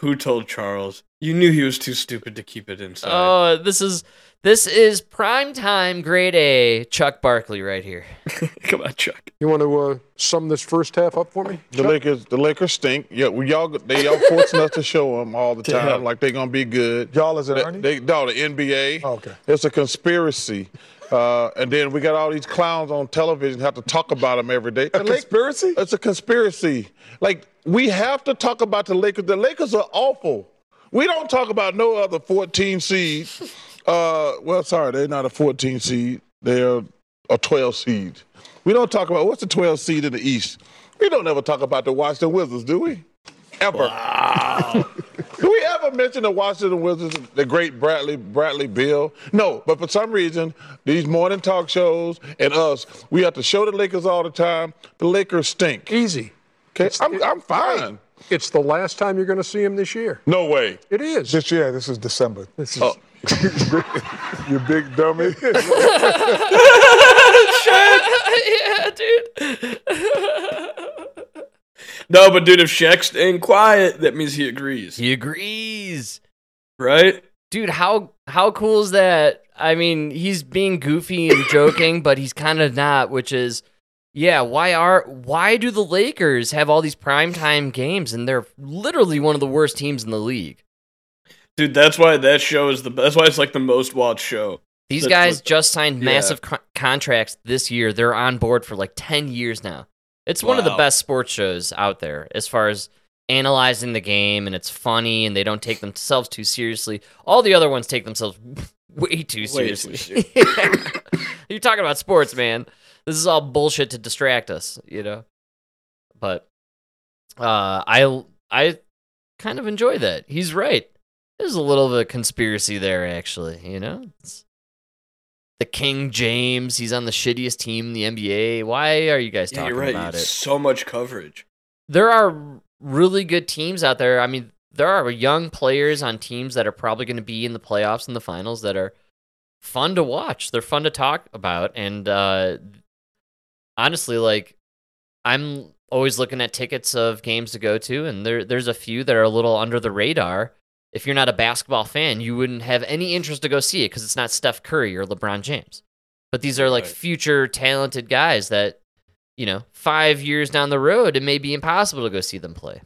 who told Charles? You knew he was too stupid to keep it inside. Oh, this is this is prime time grade A Chuck Barkley right here. [LAUGHS] Come on, Chuck. You want to uh, sum this first half up for me? The Lakers, the Lakers stink. Yeah, we y'all they y'all fortunate enough to show them all the time, Damn. like they're gonna be good. Y'all as in They, Ernie? they no, the NBA. Oh, okay. It's a conspiracy. Uh, and then we got all these clowns on television have to talk about them every day. A The Lak- conspiracy? It's a conspiracy. Like we have to talk about the Lakers. The Lakers are awful. We don't talk about no other 14 seed. Uh, well, sorry, they're not a 14 seed. They're a 12 seed. We don't talk about what's the 12 seed in the East. We don't ever talk about the Washington Wizards, do we? Ever. [LAUGHS] do we ever mention the Washington Wizards, the great Bradley Bradley Beal? No, but for some reason, these morning talk shows and us, we have to show the Lakers all the time. The Lakers stink. Easy. Okay, I'm, I'm fine. It's the last time you're going to see him this year. No way. It is. This year, this is December. This is Oh. [LAUGHS] you big dummy. [LAUGHS] yeah, dude. No, but dude, if Shaq's staying quiet, that means he agrees, he agrees. right? Dude, how how cool is that? I mean, he's being goofy and [COUGHS] joking, but he's kind of not, which is yeah, why are why do the Lakers have all these primetime games and they're literally one of the worst teams in the league? Dude, that's why that show is the. That's why it's like the most watched show. These That's guys what- just signed yeah. massive co- contracts this year. They're on board for like 10 years now. It's one of the best sports shows out there as far as analyzing the game and it's funny and they don't take themselves too seriously. All the other ones take themselves [LAUGHS] way too Way too seriously. [LAUGHS] You're talking about sports, man. this is all bullshit to distract us, you know. But uh, I I kind of enjoy that. He's right. There's a little of a conspiracy there, actually. You know, it's the King James. He's on the shittiest team in the NBA. Why are you guys Yeah, talking you're right. about it? So much coverage. there are really good teams out there. I mean, there are young players on teams that are probably going to be in the playoffs and the finals that are fun to watch. They're fun to talk about, and uh, honestly, like I'm always looking at tickets of games to go to, and there there's a few that are a little under the radar. If you're not a basketball fan, you wouldn't have any interest to go see it because it's not Steph Curry or LeBron James. But these are like Right. future talented guys that you know, five years down the road, it may be impossible to go see them play.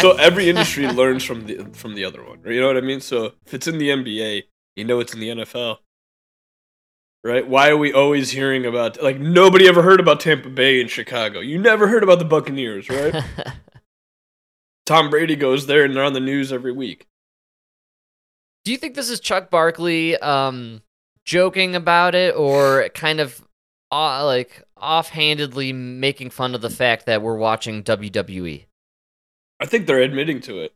So every [LAUGHS] industry learns from the from the other one. You know what I mean? So if it's in the NBA, you know it's in the NFL. Right? Why are we always hearing about like nobody ever heard about Tampa Bay and Chicago? You never heard about the Buccaneers, right? [LAUGHS] Tom Brady goes there and they're on the news every week. Do you think this is Chuck Barkley um, joking about it, or kind of uh, like offhandedly making fun of the fact that we're watching? WWE? I think they're admitting to it.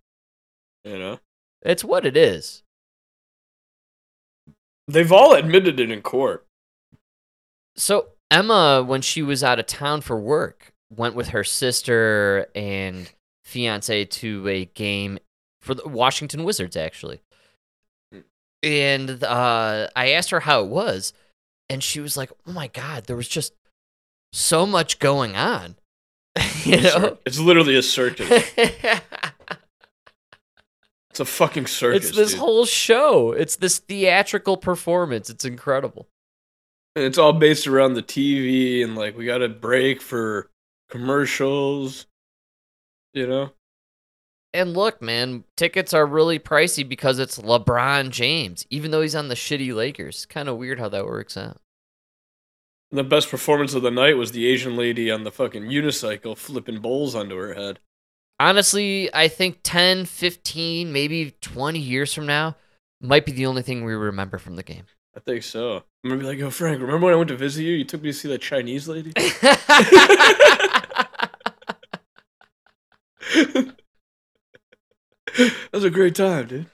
You know? It's what it is. They've all admitted it in court. So Emma, when she was out of town for work, went with her sister and fiance to a game for the Washington Wizards, actually. And uh, I asked her how it was, and she was like, "Oh my god, there was just so much going on." [LAUGHS] you know, It's literally a circus. [LAUGHS] It's a fucking circus. it's this dude. whole show. It's this theatrical performance. It's incredible. And it's all based around the TV and like we got a break for commercials. You know? And look, man, tickets are really pricey because it's LeBron James, even though he's on the shitty Lakers. Kind of weird how that works out. The best performance of the night was the Asian lady on the fucking unicycle flipping bowls onto her head. Honestly, I think 10, 15, maybe 20 years from now might be the only thing we remember from the game. I think so. I'm gonna be like, yo, Frank, remember when I went to visit you? You took me to see that Chinese lady? [LAUGHS] [LAUGHS] that was a great time, dude.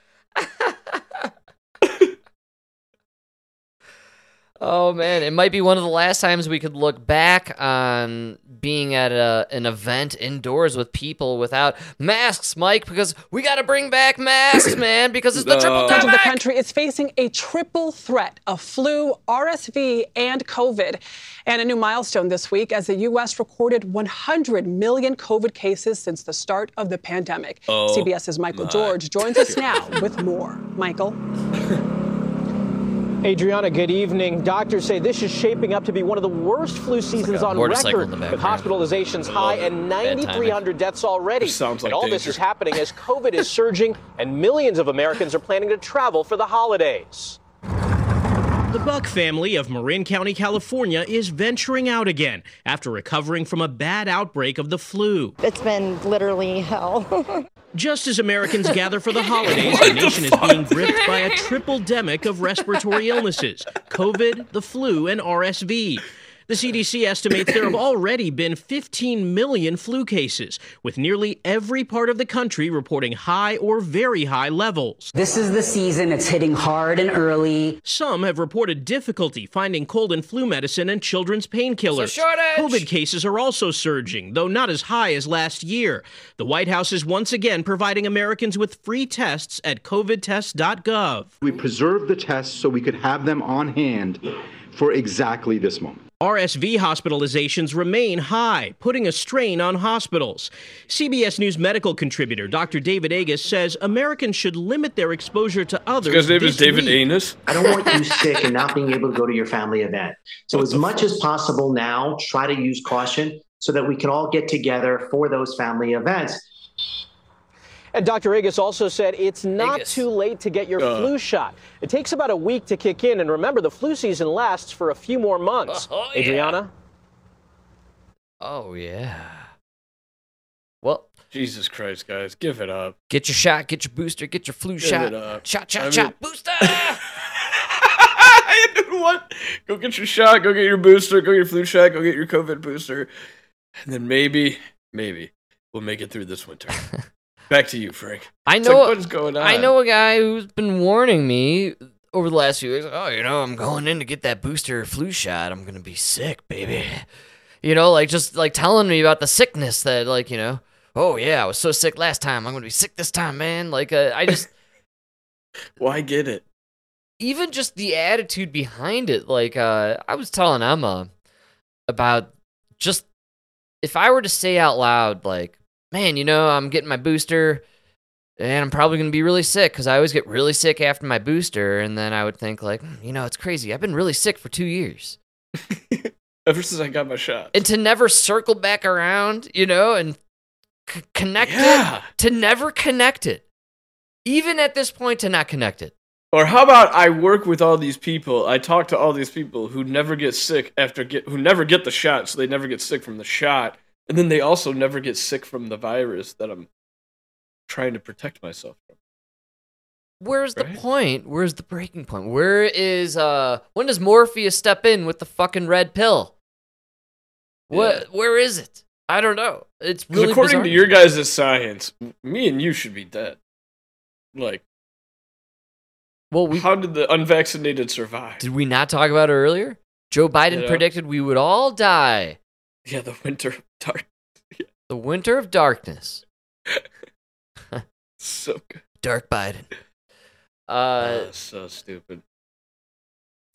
Oh man, it might be one of the last times we could look back on being at a, an event indoors with people without masks, Mike, because we got to bring back masks, [COUGHS] man, because it's the triple Much of the country is facing a triple threat of flu, RSV, and COVID. And a new milestone this week as the U.S. recorded 100 million COVID cases since the start of the pandemic. Oh, CBS's Michael my George joins us now with more. Michael? [LAUGHS] Adriana, good evening. Doctors say this is shaping up to be one of the worst flu seasons a on record, with background. hospitalizations high and 9,300 deaths already. This sounds like and all this is happening as COVID is surging and millions of Americans are planning to travel for the holidays. The Buck family of Marin County, California is venturing out again after recovering from a bad outbreak of the flu. It's been literally hell. [LAUGHS] Just as Americans gather for the [LAUGHS] holidays, the nation is being gripped by a tripledemic of respiratory illnesses COVID, the flu, and RSV. The CDC estimates there have [COUGHS] already been 15 million flu cases, with nearly every part of the country reporting high or very high levels. This is the season. It's hitting hard and early. Some have reported difficulty finding cold and flu medicine and children's painkillers. shortage! COVID cases are also surging, though not as high as last year. The White House is once again providing Americans with free tests at covidtest.gov. We preserved the tests so we could have them on hand for exactly this moment. RSV hospitalizations remain high, putting a strain on hospitals. CBS News medical contributor Dr. David Agus says Americans should limit their exposure to others. This guy's name is David week. Anus. I don't want you sick and not being able to go to your family event. So, as much as possible now, try to use caution so that we can all get together for those family events. And Dr. Agus also said it's not too late to get your Uh. flu shot. It takes about a week to kick in, and remember, the flu season lasts for a few more months. Oh, yeah. Adriana? Oh yeah. Well, Jesus Christ, guys, give it up. get your shot, get your booster, get your flu Give shot. it up. Shot, shot, I shot, mean- booster. [LAUGHS] [LAUGHS] what? Go get your shot. Go get your booster. Go get your flu shot. Go get your COVID booster, and then maybe, maybe we'll make it through this winter. [LAUGHS] Back to you, Frank. I know like, what is going on? I know a guy who's been warning me over the last few weeks. Oh, you know, I'm going in to get that booster flu shot. I'm gonna be sick, baby. You know, like just like telling me about the sickness that, like, you know, oh yeah, I was so sick last time. I'm gonna be sick this time, man. Like, uh, I just [LAUGHS] Why get it? even just the attitude behind it. Like, uh, I was telling Emma about just if I were to say out loud, like, man, you know, I'm getting my booster and I'm probably going to be really sick because I always get really sick after my booster. And then I would think, like, "Hmm, you know, it's crazy. I've been really sick for two years. [LAUGHS] Ever since I got my shot. And to never circle back around, you know, and c- connect Yeah. it, to never connect it. Even at this point, to not connect it. Or how about I work with all these people? I talk to all these people who never get sick after get who never get the shot, so they never get sick from the shot, and then they also never get sick from the virus that I'm trying to protect myself from. Where's the point? Where's the breaking point? Where is uh when does Morpheus step in with the fucking red pill? What where is it? I don't know. It's really according bizarre. to your guys' science, me and you should be dead. Like, well, we how did the unvaccinated survive? Did we not talk about it earlier? Joe Biden Yeah. predicted we would all die. Yeah, the winter dark. The winter of darkness. [LAUGHS] So good. Dark Biden. [LAUGHS] Uh Oh, so stupid.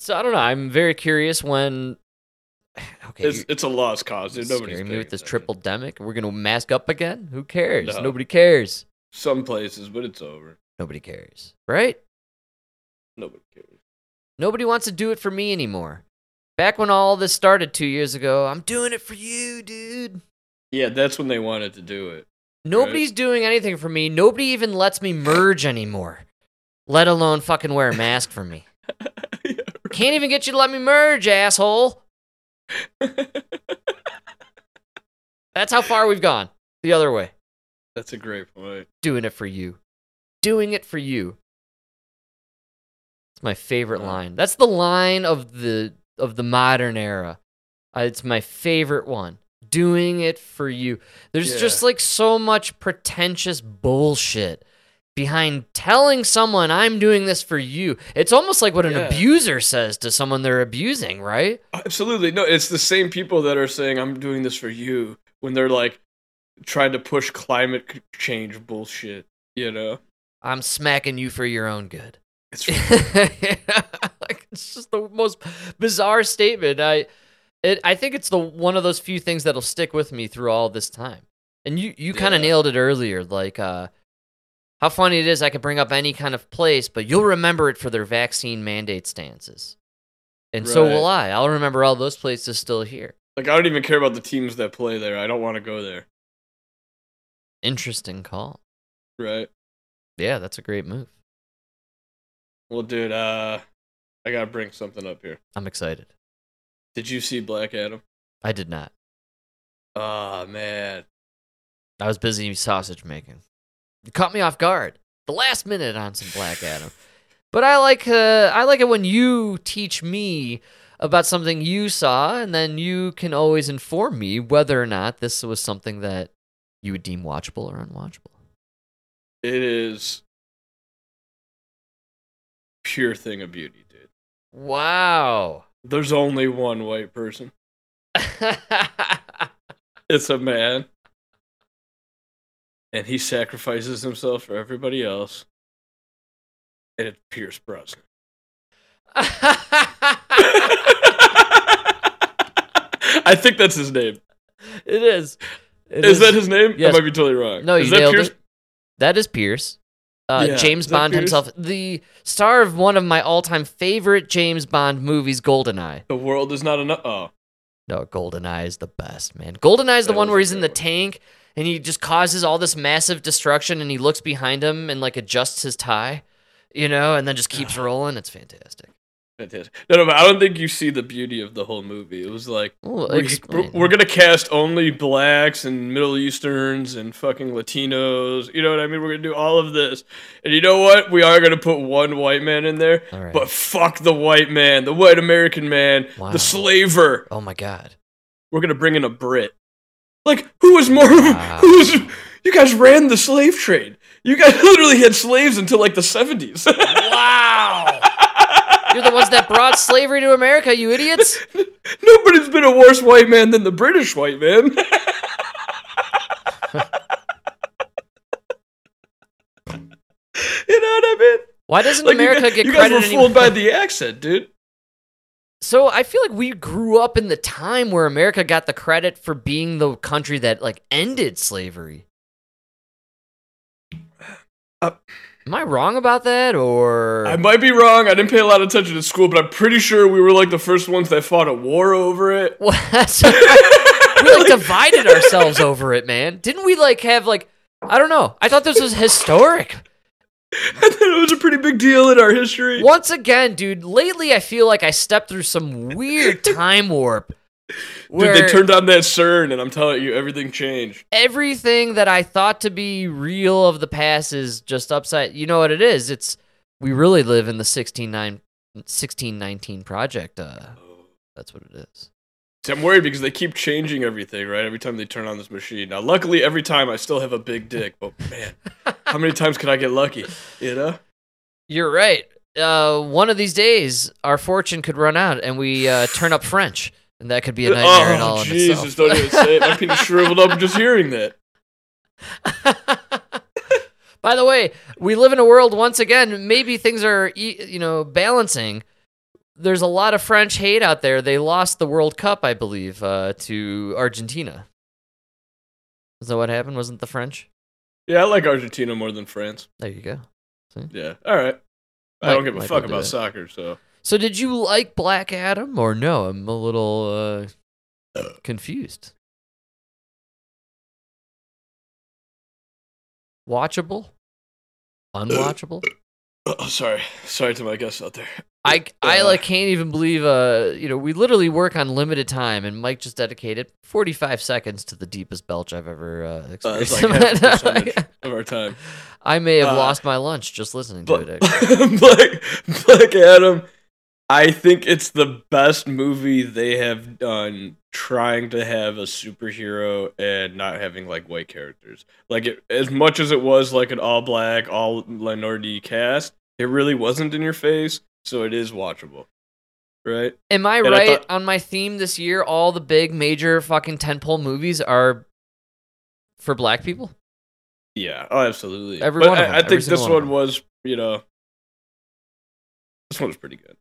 so I don't know. I'm very curious when Okay, It's, it's a lost cause. Dude. Nobody's scaring me with this tripledemic. We're gonna mask up again? Who cares? No. Nobody cares. Some places, but it's over. Nobody cares. Right? Nobody cares. Nobody wants to do it for me anymore. Back when all this started two years ago, I'm doing it for you, dude. Yeah, that's when they wanted to do it. Nobody's doing anything for me. Nobody even lets me merge anymore, let alone fucking wear a mask for me. [LAUGHS] Can't even get you to let me merge, asshole. [LAUGHS] That's how far we've gone. The other way. That's a great point. Doing it for you. Doing it for you. It's my favorite line. That's the line of the of the modern era. Uh, it's my favorite one. Doing it for you. There's Yeah. just like so much pretentious bullshit behind telling someone I'm doing this for you. It's almost like what an Yeah. abuser says to someone they're abusing, right? Absolutely. No, it's the same people that are saying, I'm doing this for you, when they're like trying to push climate change bullshit, you know? I'm smacking you for your own good. It's [LAUGHS] like, it's just the most bizarre statement. I, it, I think it's the one of those few things that'll stick with me through all this time. And you, you kind of Yeah. nailed it earlier. Like, uh, how funny it is. I could bring up any kind of place, but you'll remember it for their vaccine mandate stances. And so will I. I'll remember all those places still here. Like, I don't even care about the teams that play there. I don't want to go there, Interesting call. right? Yeah, that's a great move. Well, dude, uh, I gotta bring something up here. I'm excited. Did you see Black Adam? I did not. Oh, man. I was busy sausage making. You caught me off guard. The last minute on some Black Adam. [LAUGHS] But I like uh, I like it when you teach me about something you saw, and then you can always inform me whether or not this was something that you would deem watchable or unwatchable. It is pure thing of beauty, dude. Wow. There's only one white person. [LAUGHS] it's a man. And he sacrifices himself for everybody else. And it's Pierce Brosnan. [LAUGHS] I think that's his name. It is. It is, that his name? Yes. I might be totally wrong. No, is you that nailed Pierce? it. That is Pierce. Uh, Yeah, James Bond himself, the star of one of my all-time favorite James Bond movies, GoldenEye. The world is not enough. Oh, No, GoldenEye is the best, man. GoldenEye is the That one where he's in the tank and he just causes all this massive destruction and he looks behind him and like adjusts his tie, you know, and then just keeps [SIGHS] rolling. It's fantastic. Fantastic. No, no, but I don't think you see the beauty of the whole movie. It was like Well, we, explain. are gonna cast only blacks and Middle Easterns and fucking Latinos. You know what I mean? We're gonna do all of this, and you know what? We are gonna put one white man in there, All right. but fuck the white man, the white American man, Wow. the slaver. Oh my god. We're gonna bring in a Brit. Like who was more? Wow. Who was? You guys ran the slave trade. You guys [LAUGHS] literally had slaves until like the seventies. [LAUGHS] Wow. You're the ones that brought slavery to America, you idiots. [LAUGHS] Nobody's been a worse white man than the British white man. [LAUGHS] you know what I mean? Why doesn't Like, you America guys- get you credit guys were anymore? fooled by the accent, dude. So I feel like we grew up in the time where America got the credit for being the country that like ended slavery. Uh, Am I wrong about that or I might be wrong. I didn't pay a lot of attention to school, but I'm pretty sure we were like the first ones that fought a war over it. [LAUGHS] We like divided ourselves over it, man. Didn't we like have like I don't know. I thought this was historic. [LAUGHS] I thought it was a pretty big deal in our history. Once again, dude, lately I feel like I stepped through some weird time warp. Dude, they turned on that CERN, and I'm telling you, everything changed. everything that I thought to be real of the past is just upside. You know what it is? It's we really live in the 169 1619 project. Uh, that's what it is. See, I'm worried because they keep changing everything, right? Every time they turn on this machine. Now, luckily, every time I still have a big dick, but man, [LAUGHS] how many times can I get lucky? You know? You're right. Uh, one of these days, our fortune could run out, and we uh, turn up French, and that could be a nightmare in all oh, in Jesus, don't even say it. My penis shriveled up just hearing that. [LAUGHS] By the way, we live in a world once again. Maybe things are you know balancing. There's a lot of French hate out there. They lost the World Cup, I believe, uh, to Argentina. Is that what happened? Wasn't the French? Yeah, I like Argentina more than France. There you go. See? Yeah, all right. I don't give a might fuck about soccer, so. So, did you like Black Adam or no? I'm a little uh, confused. Watchable? Unwatchable? Oh, sorry. Sorry to my guests out there. I I Uh, like can't even believe uh you know we literally work on limited time and Mike just dedicated 45 seconds to the deepest belch I've ever uh, Uh, experienced. it's like of our time. I may have Uh, lost my lunch just listening to But it. [LAUGHS] actually. Black, Black Adam, I think it's the best movie they have done trying to have a superhero and not having like white characters. Like it, as much as it was like an all black, all minority cast, it really wasn't in your face, so it is watchable. Right? Am I And I right thought- on my theme this year? All the big major fucking tentpole movies are for black people. Yeah, oh, absolutely. Every but one of I, them, I think this one one was, you know, this one was pretty good.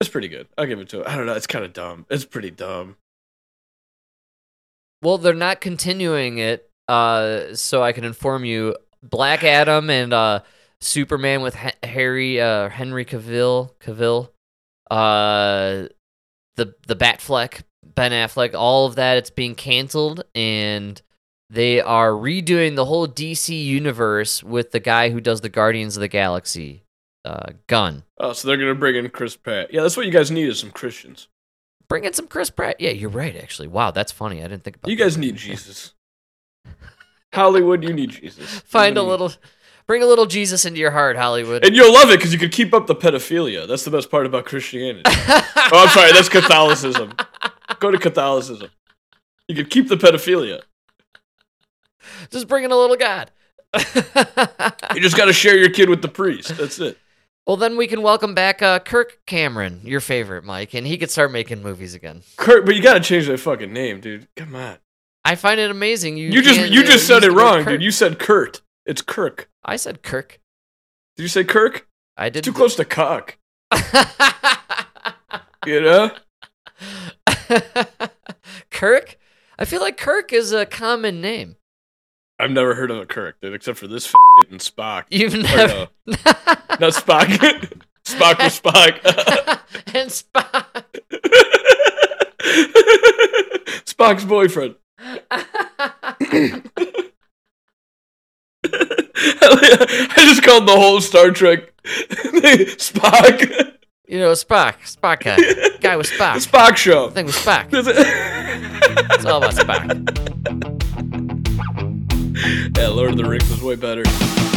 It's pretty good. I'll give it to it. I don't know. It's kind of dumb. It's pretty dumb. Well, they're not continuing it, uh, so I can inform you. Black Adam and uh, Superman with H- Harry uh, Henry Cavill, Cavill, uh, the the Batfleck, Ben Affleck, all of that. It's being canceled, and they are redoing the whole DC universe with the guy who does the Guardians of the Galaxy, uh, Gunn. Oh, so they're gonna bring in Chris Pratt. Yeah, that's what you guys need is some Christians. Bring in some Chris Pratt. Yeah, you're right. Actually, wow, that's funny. I didn't think about. You guys need Jesus. Hollywood, you need Jesus. [LAUGHS] Find a little, bring a little Jesus into your heart, Hollywood. and you'll love it because you can keep up the pedophilia. That's the best part about Christianity. [LAUGHS] oh, I'm sorry, that's Catholicism. Go to Catholicism. You can keep the pedophilia. Just bring in a little God. [LAUGHS] You just got to share your kid with the priest. That's it. Well, then we can welcome back uh, Kirk Cameron, your favorite, Mike, and he could start making movies again. Kurt, but you got to change that fucking name, dude. Come on. I find it amazing. You You just can't, you uh, just said it wrong, Kirk. dude. You said Kurt. It's Kirk. I said Kirk. Did you say Kirk? I did. Too close to cock. [LAUGHS] you know? [LAUGHS] Kirk. I feel like Kirk is a common name. I've never heard of a Kirk, dude, except for this f- and Spock. You've Or never. no. Uh, [LAUGHS] not Spock. [LAUGHS] Spock was Spock. [LAUGHS] and Spock. Spock's boyfriend. I just called the whole Star Trek Spock. You know, Spock, Spock guy, guy with Spock. Spock show. Thing with Spock. it's all about Spock. Yeah, Lord of the Rings was way better.